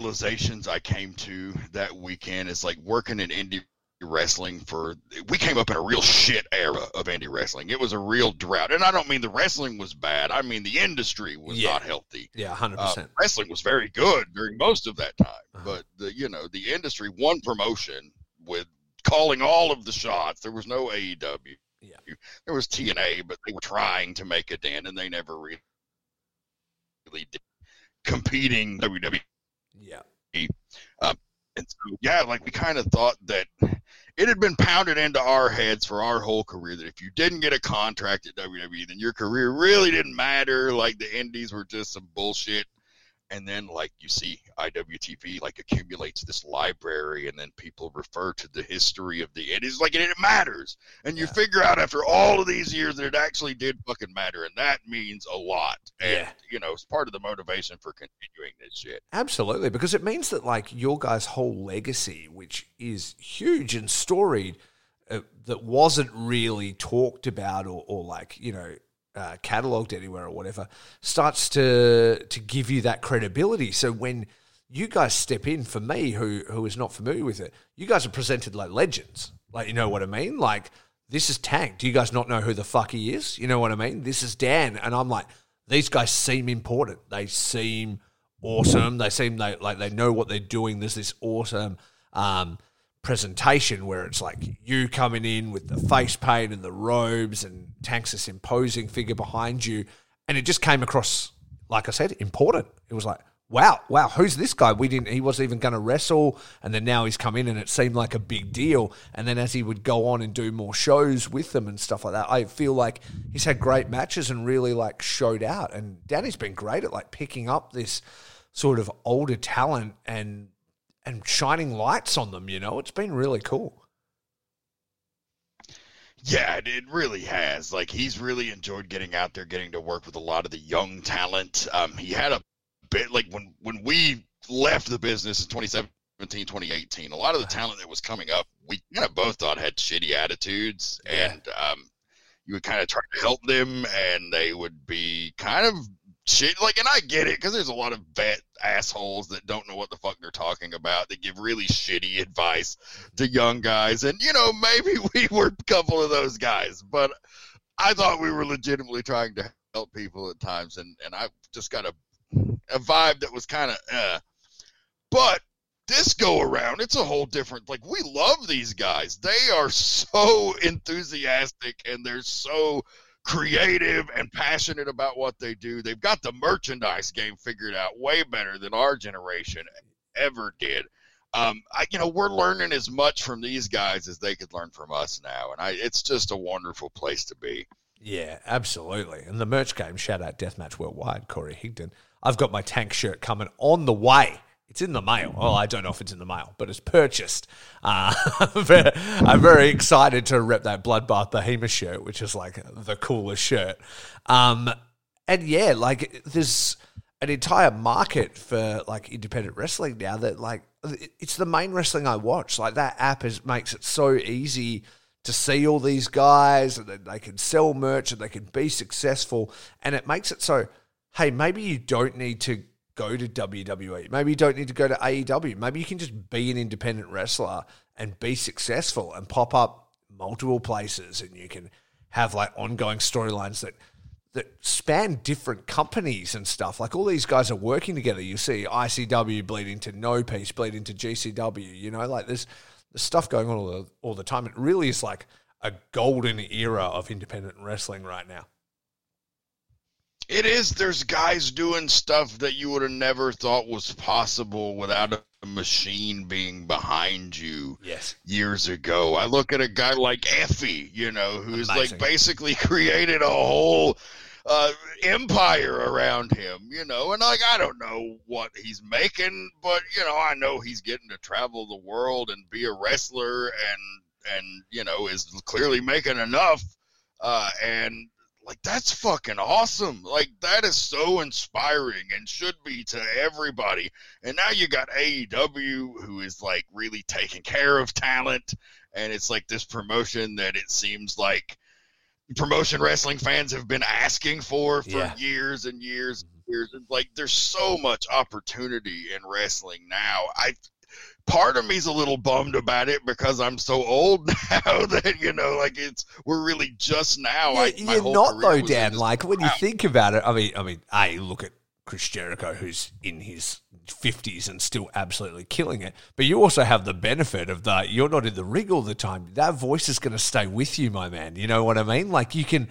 realizations I came to that weekend. is like working in indie wrestling for we came up in a real shit era of indie wrestling. It was a real drought, and I don't mean the wrestling was bad. I mean the industry was Yeah. not healthy. yeah, hundred Uh, percent. wrestling was very good during most of that time, Uh-huh. but the you know the industry one promotion with calling all of the shots. There was no AEW. Yeah. There was TNA, but they were trying to make a dent, and they never really did. Competing WWE Yeah, and so, yeah, like we kind of thought that it had been pounded into our heads for our whole career that if you didn't get a contract at WWE, then your career really didn't matter. Like the indies were just some bullshit. And then, like you see, IWTV like accumulates this library, and then people refer to the history of the it is like it, matters. And you Yeah. figure out after all of these years that it actually did fucking matter, and that means a lot. And Yeah. you know, it's part of the motivation for continuing this shit. Absolutely, because it means that like your guys' whole legacy, which is huge and storied, uh, that wasn't really talked about or, or like you know uh, cataloged anywhere or whatever, starts to to give you that credibility. So when you guys step in, for me, who who is not familiar with it, you guys are presented like legends. Like you know what I mean? Like this is Tank. Do you guys not know who the fuck he is? You know what I mean? This is Dan, and I'm like, these guys seem important. They seem awesome. They seem they, like they know what they're doing. There's this awesome um, presentation where it's like you coming in with the face paint and the robes, and Tank's this imposing figure behind you, and it just came across, like I said, important. It was like. Wow, wow, who's this guy? We didn't he wasn't even gonna wrestle and then now he's come in and it seemed like a big deal. And then as he would go on and do more shows with them and stuff like that, I feel like he's had great matches and really like showed out. And Danny's been great at like picking up this sort of older talent and and shining lights on them. You know, it's been really cool. Yeah, it, really has. Like he's really enjoyed getting out there, getting to work with a lot of the young talent. Um, he had a bit like when when we left the business in 2017, 2018. A lot of the talent that was coming up, we kind of both thought had shitty attitudes, Yeah. and um, you would kind of try to help them, and they would be kind of shit. Like, and I get it because there's a lot of vet assholes that don't know what the fuck they're talking about. They give really shitty advice to young guys, and you know maybe we were a couple of those guys, but I thought we were legitimately trying to help people at times, and and I just got a a vibe that was kind of uh. But this go around, it's a whole different. Like we love these guys; they are so enthusiastic and they're so creative and passionate about what they do. They've got the merchandise game figured out way better than our generation ever did. Um, I, you know, we're learning as much from these guys as they could learn from us now, and I, it's just a wonderful place to be. Yeah, absolutely. And the merch game, shout out Deathmatch Worldwide, Corey Higdon. I've got my tank shirt coming on the way. It's in the mail. Well, I don't know if it's in the mail, but it's purchased. Uh, I'm very- I'm very excited to rep that Bloodbath Behemoth shirt, which is like the coolest shirt. Um, and yeah, like there's an entire market for like independent wrestling now that like it's the main wrestling I watch. Like that app is makes it so easy to see all these guys and they can sell merch and they can be successful and it makes it so hey maybe you don't need to go to WWE maybe you don't need to go to AEW maybe you can just be an independent wrestler and be successful and pop up multiple places and you can have like ongoing storylines that that span different companies and stuff. Like all these guys are working together. You see ICW bleeding to No Peace, bleeding to GCW. You know, like there's there's stuff going on all the, all the time. It really is like a golden era of independent wrestling right now. It is. There's guys doing stuff that you would have never thought was possible without a machine being behind you. Yes. Years ago, I look at a guy like Effy, you know, who's Amazing. like basically created a whole uh, empire around him, you know. And like, I don't know what he's making, but you know, I know he's getting to travel the world and be a wrestler, and and you know, is clearly making enough. Uh, and like that's fucking awesome. Like that is so inspiring and should be to everybody. And now you got AEW who is like really taking care of talent and it's like this promotion that it seems like promotion wrestling fans have been asking for for yeah. years and years and mm-hmm. years. And like, there's so much opportunity in wrestling now. I part of me's a little bummed about it because I'm so old now that you know, like it's we're really just now. Yeah, I, you're not though, Dan. Like when you think about it, I mean, I mean, a look at Chris Jericho, who's in his 50s and still absolutely killing it. But you also have the benefit of that you're not in the ring all the time. That voice is going to stay with you, my man. You know what I mean? Like you can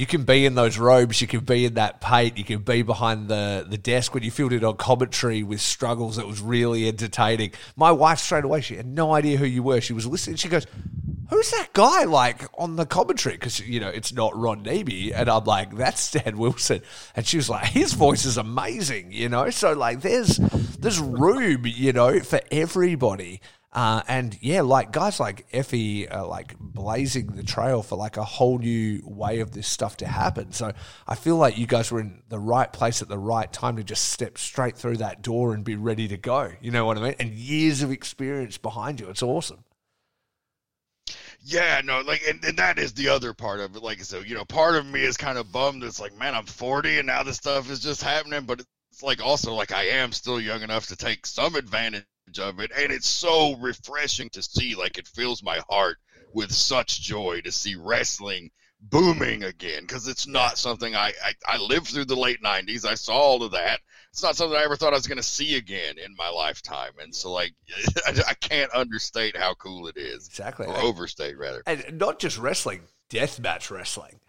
you can be in those robes, you can be in that pate, you can be behind the, the desk when you fielded on commentary with struggles. It was really entertaining. My wife straight away, she had no idea who you were. She was listening. She goes, who's that guy like on the commentary? Because, you know, it's not Ron Niemi. And I'm like, that's Stan Wilson. And she was like, his voice is amazing, you know? So, like, there's, there's room, you know, for everybody. Uh, and yeah, like guys like Effy are like blazing the trail for like a whole new way of this stuff to happen. So I feel like you guys were in the right place at the right time to just step straight through that door and be ready to go. You know what I mean? And years of experience behind you. It's awesome. Yeah, no, like, and, and that is the other part of it. Like, so, you know, part of me is kind of bummed. It's like, man, I'm 40 and now this stuff is just happening. But it's like also like I am still young enough to take some advantage of it. And it's so refreshing to see. Like, it fills my heart with such joy to see wrestling booming again because it's not something I, I, I lived through the late 90s. I saw all of that it's not something I ever thought I was going to see again in my lifetime. And so, like, I, can't understate how cool it is. Exactly. Or overstate, rather. And not just wrestling, deathmatch wrestling,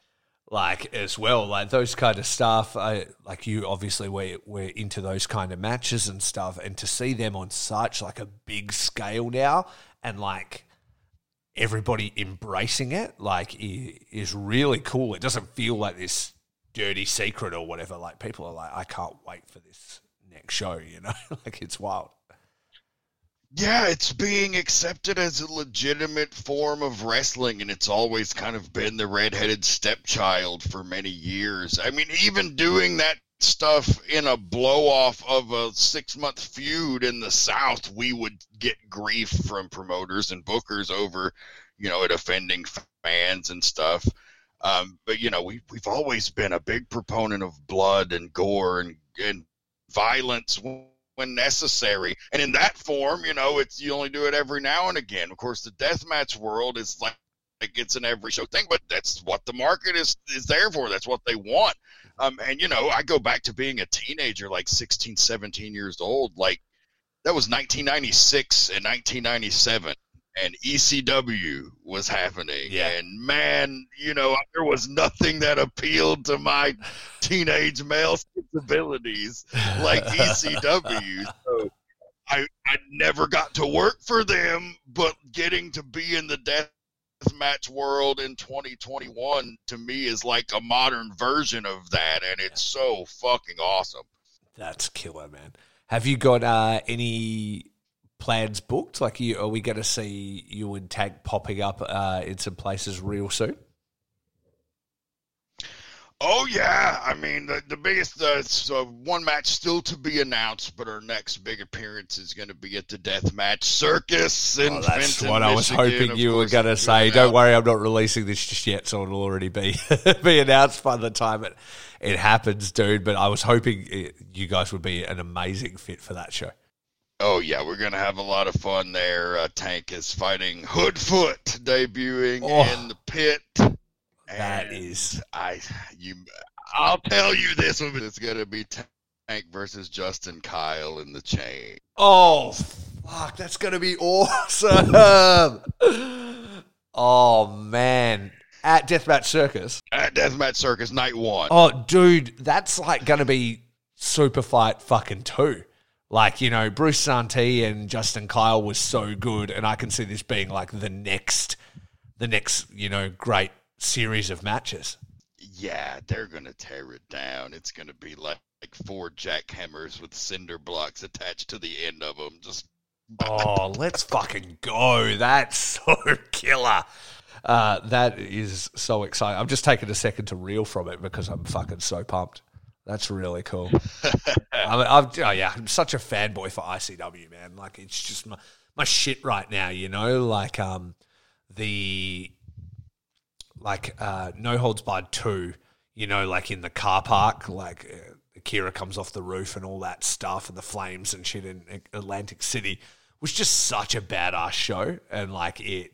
like, as well. Like, those kind of stuff. I, like, you obviously were, were into those kind of matches and stuff. And to see them on such, like, a big scale now and, like, everybody embracing it, like, is really cool. It doesn't feel like this dirty secret or whatever. Like people are like, I can't wait for this next show. You know, like it's wild. Yeah, it's being accepted as a legitimate form of wrestling, and it's always kind of been the redheaded stepchild for many years. I mean, even doing that stuff in a blow off of a six month feud in the South, we would get grief from promoters and bookers over, you know, it offending fans and stuff. Um, but you know, we we've always been a big proponent of blood and gore and and violence when necessary. And in that form, you know, it's you only do it every now and again. Of course, the deathmatch world is like it's an every show thing, but that's what the market is is there for. That's what they want. Um, and you know, I go back to being a teenager, like 16, 17 years old. Like that was 1996 and 1997 and ECW was happening. Yeah. And man, you know, there was nothing that appealed to my teenage male sensibilities like ECW. So I, I never got to work for them, but getting to be in the death match world in 2021 to me is like a modern version of that and it's so fucking awesome that's killer man have you got uh, any plans booked? Like, you, are we going to see you and Tank popping up uh, in some places real soon? Oh yeah, I mean the the biggest uh, one match still to be announced, but our next big appearance is going to be at the Death Match Circus in Oh, that's Fenton, what I was Michigan. hoping you were going to say. Don't out. worry, I'm not releasing this just yet, so it'll already be be announced by the time it it happens, dude. But I was hoping it, you guys would be an amazing fit for that show. Oh yeah, we're gonna have a lot of fun there. Uh, Tank is fighting Hoodfoot, debuting Oh. in the pit. That And is- I you. I'll tell you this one. It's gonna be Tank versus Justin Kyle in the chain. Oh, fuck, that's going to be awesome. oh, man. At Deathmatch Circus. At Deathmatch Circus Night One. Oh, dude, that's like going to be super fight fucking two. Like, you know, Bruce Santee and Justin Kyle was so good, and I can see this being like the next, the next, you know, great series of matches. Yeah, they're gonna tear it down. It's gonna be like, like four jackhammers with cinder blocks attached to the end of them. Just Oh, let's fucking go. That's so killer. Uh, that is so exciting. I'm just taking a second to reel from it because I'm fucking so pumped. That's really cool. I'm, oh yeah, I'm such a fanboy for ICW, man. Like it's just my, my shit right now, you know. Like um, the like uh, no holds barred two, you know, like in the car park, like uh, Akira comes off the roof and all that stuff, and the flames and shit in Atlantic City was just such a badass show, and like it.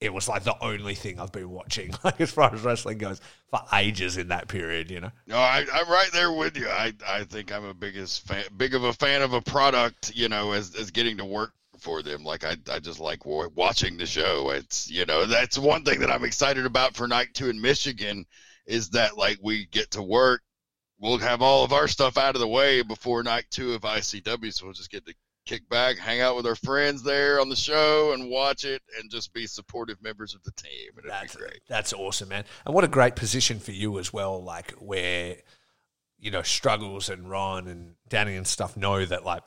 It was like the only thing I've been watching, like as far as wrestling goes, for ages in that period. You know, no, I, I'm right there with you. I I think I'm a biggest fan, big of a fan of a product. You know, as as getting to work for them. Like I I just like watching the show. It's you know that's one thing that I'm excited about for night two in Michigan is that like we get to work. We'll have all of our stuff out of the way before night two of ICW, so we'll just get to kick back, hang out with our friends there on the show, and watch it, and just be supportive members of the team. And That's great. That's awesome, man. And what a great position for you as well, like where you know struggles and Ron and Danny and stuff know that like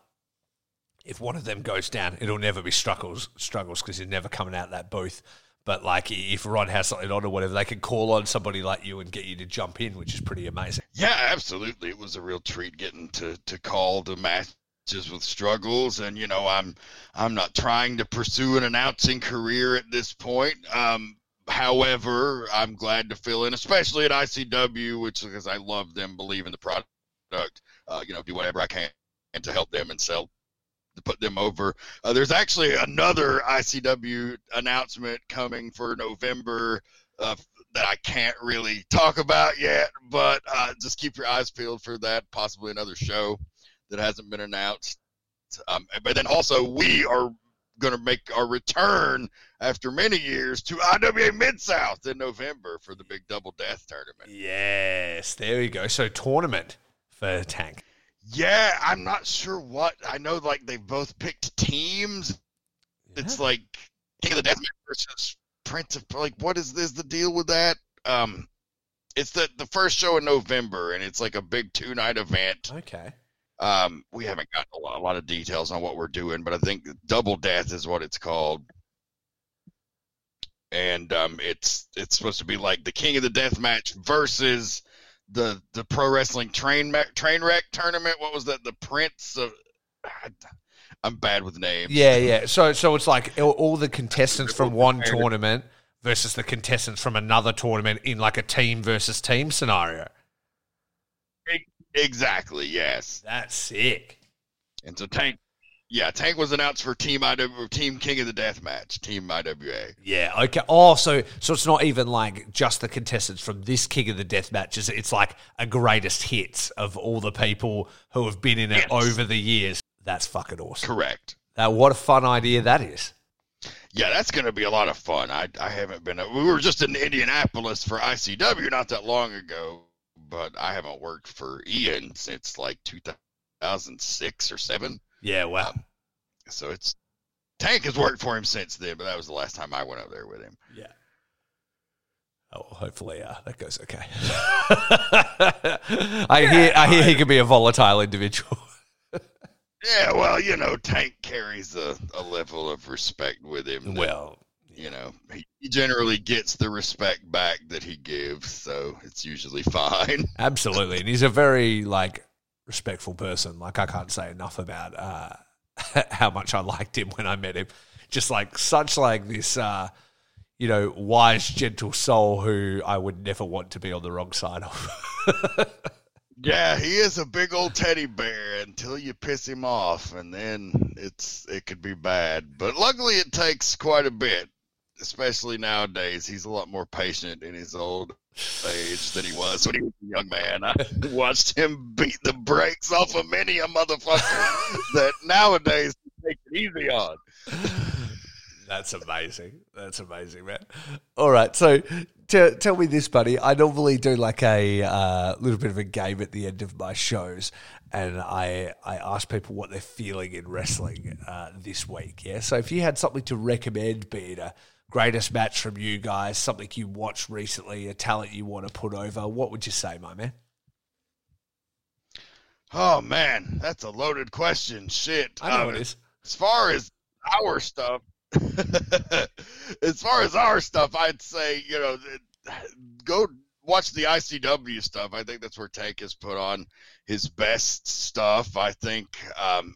if one of them goes down, it'll never be struggles struggles because you're never coming out that booth. But like if Ron has something on or whatever, they can call on somebody like you and get you to jump in, which is pretty amazing. Yeah, absolutely. It was a real treat getting to to call the matches with struggles, and you know, I'm I'm not trying to pursue an announcing career at this point. Um, however, I'm glad to fill in, especially at ICW, which because I love them, believe in the product. Uh, you know, do whatever I can to help them and sell to put them over. Uh, there's actually another ICW announcement coming for November uh, that I can't really talk about yet, but uh, just keep your eyes peeled for that. Possibly another show that hasn't been announced. Um, but then also, we are going to make our return after many years to IWA Mid South in November for the big Double Death tournament. Yes, there we go. So tournament for Tank. Yeah, I'm not sure what. I know, like they both picked teams. It's like King of the Death Match versus Prince of like what is this the deal with that? Um, it's the the first show in November, and it's like a big two night event. Okay. Um, we haven't got a lot, a lot of details on what we're doing, but I think Double Death is what it's called. And um, it's it's supposed to be like the King of the Death match versus the the pro wrestling train ma- train wreck tournament. What was that? The Prince of I'm bad with names. Yeah, yeah. So, so it's like all, all the contestants from one tournament versus the contestants from another tournament in like a team versus team scenario. Exactly. Yes. That's sick. And so Tank, yeah, Tank was announced for Team IW, Team King of the Death match, Team IWA. Yeah. Okay. Oh, so so it's not even like just the contestants from this King of the Death matches. It's like a greatest hits of all the people who have been in it Yes. over the years. That's fucking awesome. Correct. Now, what a fun idea that is. Yeah, that's going to be a lot of fun. I I haven't been. We were just in Indianapolis for ICW not that long ago, but I haven't worked for Ian since like 2006 or seven. Yeah. Wow. So it's Tank has worked for him since then, but that was the last time I went up there with him. Yeah. Oh, hopefully uh, that goes okay. I hear I hear he can be a volatile individual. Yeah, well, you know, Tank carries a, a level of respect with him. well, you know, he, generally gets the respect back that he gives, so it's usually fine. Absolutely, and he's a very like respectful person. Like I can't say enough about uh, how much I liked him when I met him. Just like such like this, uh, you know, wise, gentle soul who I would never want to be on the wrong side of. Yeah, he is a big old teddy bear until you piss him off, and then it's it could be bad. But luckily, it takes quite a bit, especially nowadays. He's a lot more patient in his old age than he was when he was a young man. I watched him beat the brakes off of many a motherfucker that nowadays take it easy on. That's amazing. That's amazing, man. All right, so t- tell me this, buddy. I normally do like a uh, little bit of a game at the end of my shows, and I I ask people what they're feeling in wrestling uh, this week. Yeah, so if you had something to recommend, be it a greatest match from you guys, something you watched recently, a talent you want to put over, what would you say, my man? Oh man, that's a loaded question. Shit, I know Um, it is. as far as our stuff, as far as our stuff, I'd say you know go watch the ICW stuff. I think that's where Tank has put on his best stuff. I think um,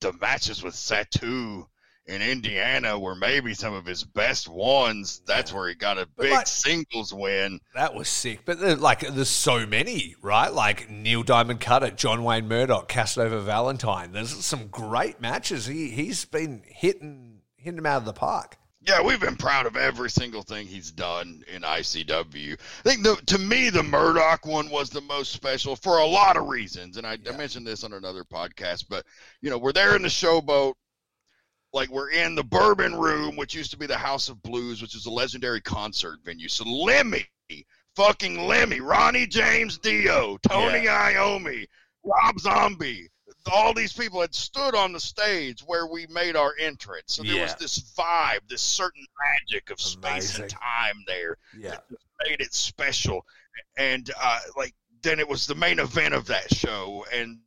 the matches with Satu in Indiana were maybe some of his best ones. That's where he got a big like- singles win. That was sick. But uh, like, there's so many, right? Like Neil Diamond Cutter, John Wayne Murdoch, Casanova Valentine. There's some great matches. He he's been hitting hitting them out of the park. Yeah, we've been proud of every single thing he's done in ICW. I think the, to me the Murdoch one was the most special for a lot of reasons, and I, I mentioned this on another podcast. But you know, we're there in the showboat, like we're in the Bourbon Room, which used to be the House of Blues, which is a legendary concert venue. So Lemmy, fucking Lemmy, Ronnie James Dio, Tony Iommi, Rob Zombie. All these people had stood on the stage where we made our entrance. So there was this vibe, this certain magic of space and time there Yeah. that made it special. And uh, like then it was the main event of that show, and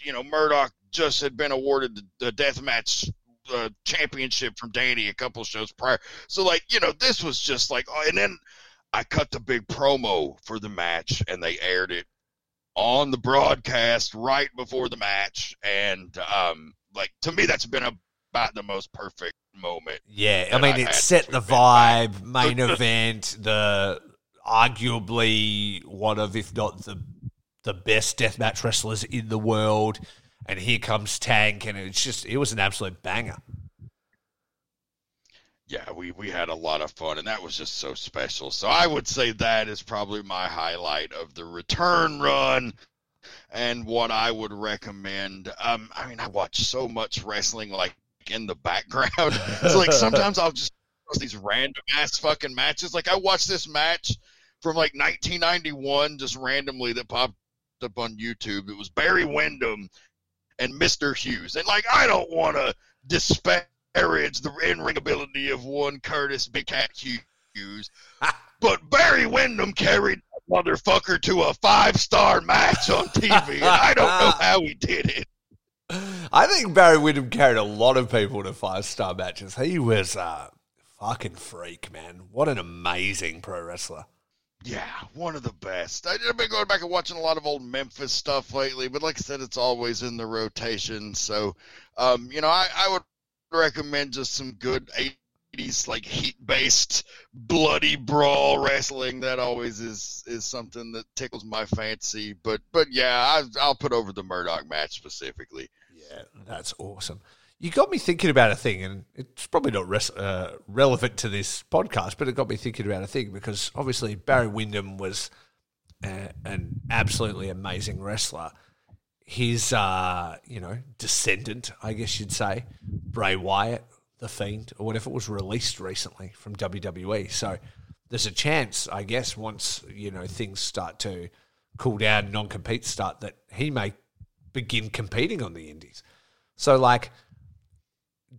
you know Murdoch just had been awarded the, the death match uh, championship from Danny a couple shows prior. So like you know this was just like, oh, and then I cut the big promo for the match, and they aired it on the broadcast right before the match, and um, like to me that's been about the most perfect moment. Yeah, I mean, I it set the vibe, main event, the arguably one of, if not the the best deathmatch wrestlers in the world. And here comes Tank, and it's just, it was an absolute banger. yeah, we we had a lot of fun, and that was just so special. So I would say that is probably my highlight of the return run, and what I would recommend. Um, I mean, I watch so much wrestling, like in the background. like sometimes I'll just these random ass fucking matches. Like I watched this match from like 1991, just randomly that popped up on YouTube. It was Barry Windham and Mr. Hughes, and like I don't want to disparage the in-ring ability of one Curtis Big Cat Hughes, but Barry Windham carried that motherfucker to a five-star match on TV, and I don't know how he did it. I think Barry Windham carried a lot of people to five star matches. He was a fucking freak, man. What an amazing pro wrestler. Yeah, one of the best. I've been going back and watching a lot of old Memphis stuff lately, but like I said, it's always in the rotation. So, um, you know, I, I would recommend just some good 80s, like heat based, bloody brawl wrestling. That always is is something that tickles my fancy. But, but yeah, I, I'll put over the Murdoch match specifically. Yeah, that's awesome. You got me thinking about a thing, and it's probably not res- uh, relevant to this podcast, but it got me thinking about a thing because obviously Barry Windham was uh, an absolutely amazing wrestler. His, uh, you know, descendant, I guess you'd say, Bray Wyatt, the Fiend, or whatever, was released recently from WWE. So there's a chance, I guess, once you know things start to cool down, non-compete start, that he may begin competing on the Indies. So, like,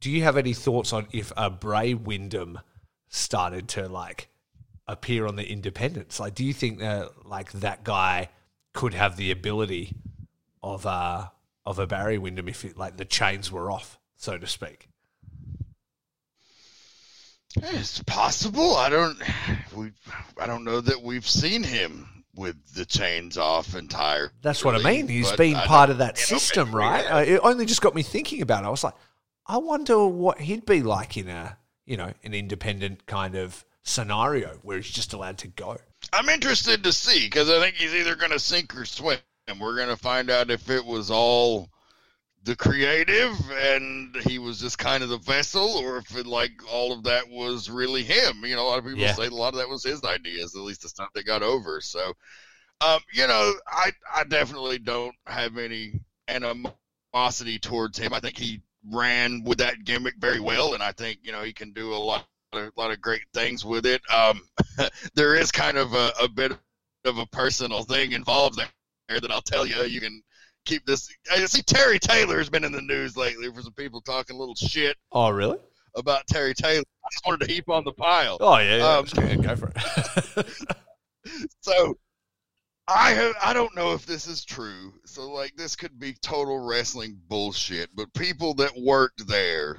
do you have any thoughts on if a Bray Wyndham started to like appear on the independents? Like, do you think that like that guy could have the ability of uh of a Barry Windham if it, like the chains were off, so to speak? It's possible. I don't. We. I don't know that we've seen him with the chains off entire. That's what I mean. He's been part of that system, right? Uh, it only just got me thinking about it. I was like, I wonder what he'd be like in a, you know, an independent kind of scenario where he's just allowed to go. I'm interested to see because I think he's either going to sink or swim, and we're going to find out if it was all the creative and he was just kind of the vessel, or if it, like all of that was really him. You know, a lot of people Yeah. say a lot of that was his ideas, at least the stuff they got over. So, um, you know, I I definitely don't have any animosity towards him. I think he ran with that gimmick very well, and I think you know he can do a lot. A lot of great things with it. Um, there is kind of a, a bit of a personal thing involved there that I'll tell you. You can keep this. I see Terry Taylor has been in the news lately for some people talking a little shit Oh, really? about Terry Taylor. I just wanted to heap on the pile. Oh, yeah. yeah. Um, go for it. So I have, I don't know if this is true. So like this could be total wrestling bullshit, but people that worked there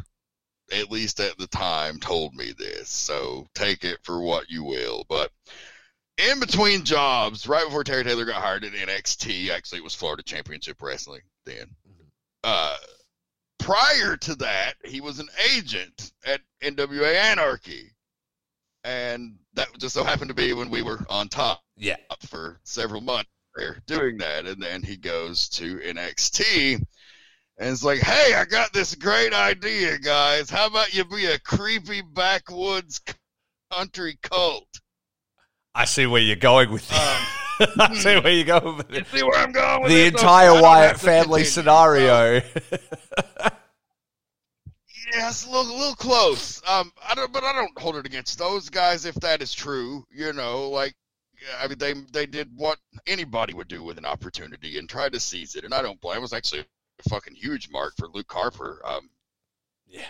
at least at the time told me this. So take it for what you will, but in between jobs, right before Terry Taylor got hired at NXT, actually it was Florida Championship Wrestling then. Uh prior to that, he was an agent at NWA Anarchy. And that just so happened to be when we were on top yeah. for several months there doing that. And then he goes to NXT and it's like, hey, I got this great idea, guys. How about you be a creepy backwoods country cult? I see where you're going with this. Um, I see where you're going with You it. see where I'm going with The? Entire Wyatt family continue. scenario. Yeah, it's a little, little close. Um, I don't, but I don't hold it against those guys if that is true. You know, like, I mean, they they did what anybody would do with an opportunity and tried to seize it, and I don't blame. It was actually a fucking huge mark for Luke Harper. Um, yeah.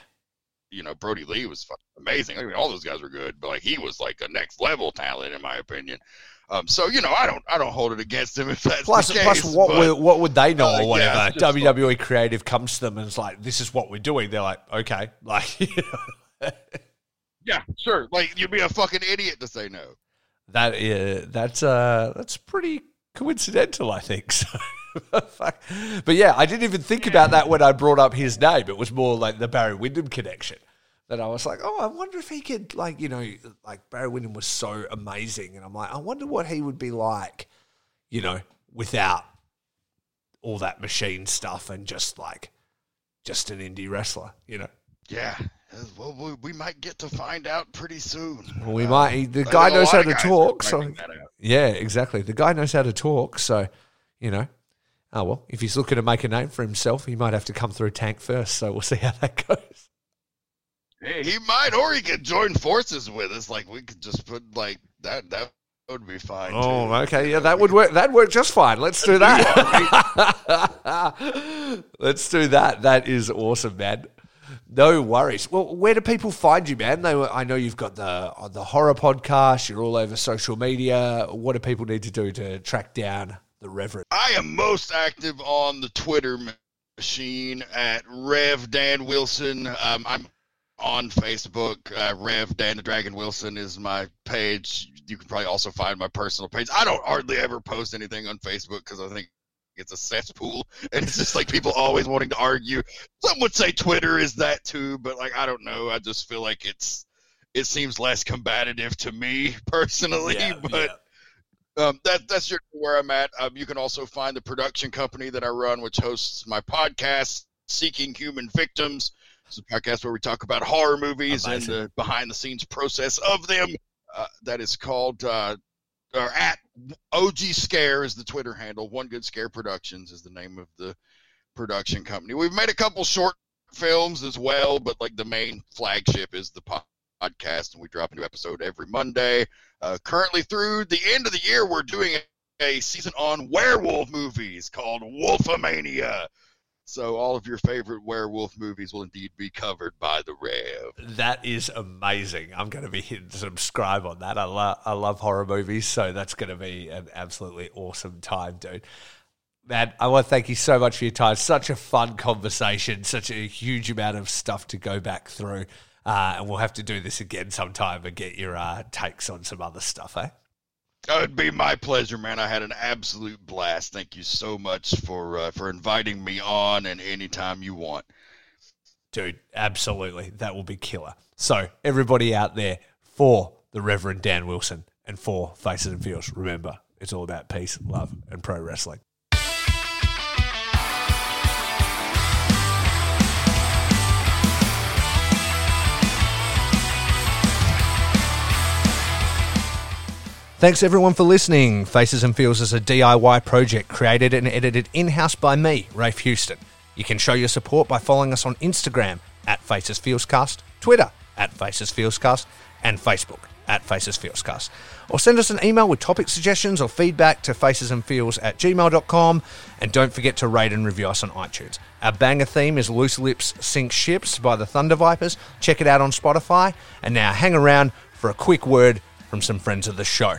you know, Brodie Lee was fucking amazing. I mean, all those guys were good, but like he was like a next level talent in my opinion. Um, so you know, I don't, I don't hold it against him if that's Plus, the case. plus, what but- would, what would they know uh, or whatever? yeah, WWE creative comes to them and it's like, "This is what we're doing." They're like, "Okay," like you know, yeah, sure. Like you'd be a fucking idiot to say no. That. Uh, that's uh, that's pretty coincidental, I think. So, but yeah, I didn't even think about that when I brought up his name. It was more like the Barry Windham connection. That I was like, oh, I wonder if he could, like, you know, like Barry Windham was so amazing, and I'm like, I wonder what he would be like, you know, without all that machine stuff and just like just an indie wrestler, you know. Yeah. Uh, Well, we, we might get to find out pretty soon. Well, we Uh, might. The guy knows how to talk, so that yeah, exactly. The guy knows how to talk, so you know. Oh well, if he's looking to make a name for himself, he might have to come through Tank first. So we'll see how that goes. Hey, he might, or he could join forces with us. Like we could just put like that. That would be fine. Oh, too. okay, yeah, that would work. That'd work just fine. Let's do that. Let's do that. That is awesome, man. No worries. Well, where do people find you, man? They I know you've got the the horror podcast. You're all over social media. What do people need to do to track down the Reverend? I am most active on the Twitter machine at Rev Dan Wilson. Um, I'm on Facebook. Uh, Rev Dan the Dragon Wilson is my page. You can probably also find my personal page. I don't hardly ever post anything on Facebook because I think it's a cesspool and it's just like people always wanting to argue. Some would say Twitter is that too, but like I don't know. I just feel like it's it seems less combative to me personally. but um, that that's just where I'm at. Um, you can also find the production company that I run, which hosts my podcast, Seeking Human Victims. It's a podcast where we talk about horror movies Amazing. and the behind the scenes process of them. Uh, that is called uh, or at OG Scare is the Twitter handle. One Good Scare Productions is the name of the production company. We've made a couple short films as well, but like the main flagship is the po- podcast, and we drop a new episode every Monday. Uh, currently, through the end of the year, we're doing a season on werewolf movies called Wolfomania. So all of your favorite werewolf movies will indeed be covered by the Rev. That is amazing. I'm going to be hitting subscribe on that. I love I love horror movies, so that's going to be an absolutely awesome time, dude. Man, I want to thank you so much for your time. Such a fun conversation, such a huge amount of stuff to go back through. Uh, and we'll have to do this again sometime and get your uh, takes on some other stuff, eh? It'd be my pleasure, man. I had an absolute blast. Thank you so much for uh, for inviting me on, and anytime you want. Dude, absolutely. That will be killer. So, everybody out there, for the Reverend Dan Wilson and for Faces and Feels, remember, it's all about peace, love, and pro wrestling. Thanks everyone for listening. Faces and Feels is a DIY project created and edited in house by me, Rafe Houston. You can show your support by following us on Instagram at Faces Feelscast, Twitter at Faces Feelscast, and Facebook at Faces Feelscast. Or send us an email with topic suggestions or feedback to facesandfeels at gmail.com. And don't forget to rate and review us on iTunes. Our banger theme is Loose Lips Sink Ships by the Thunder Vipers. Check it out on Spotify. And now hang around for a quick word from some friends of the show.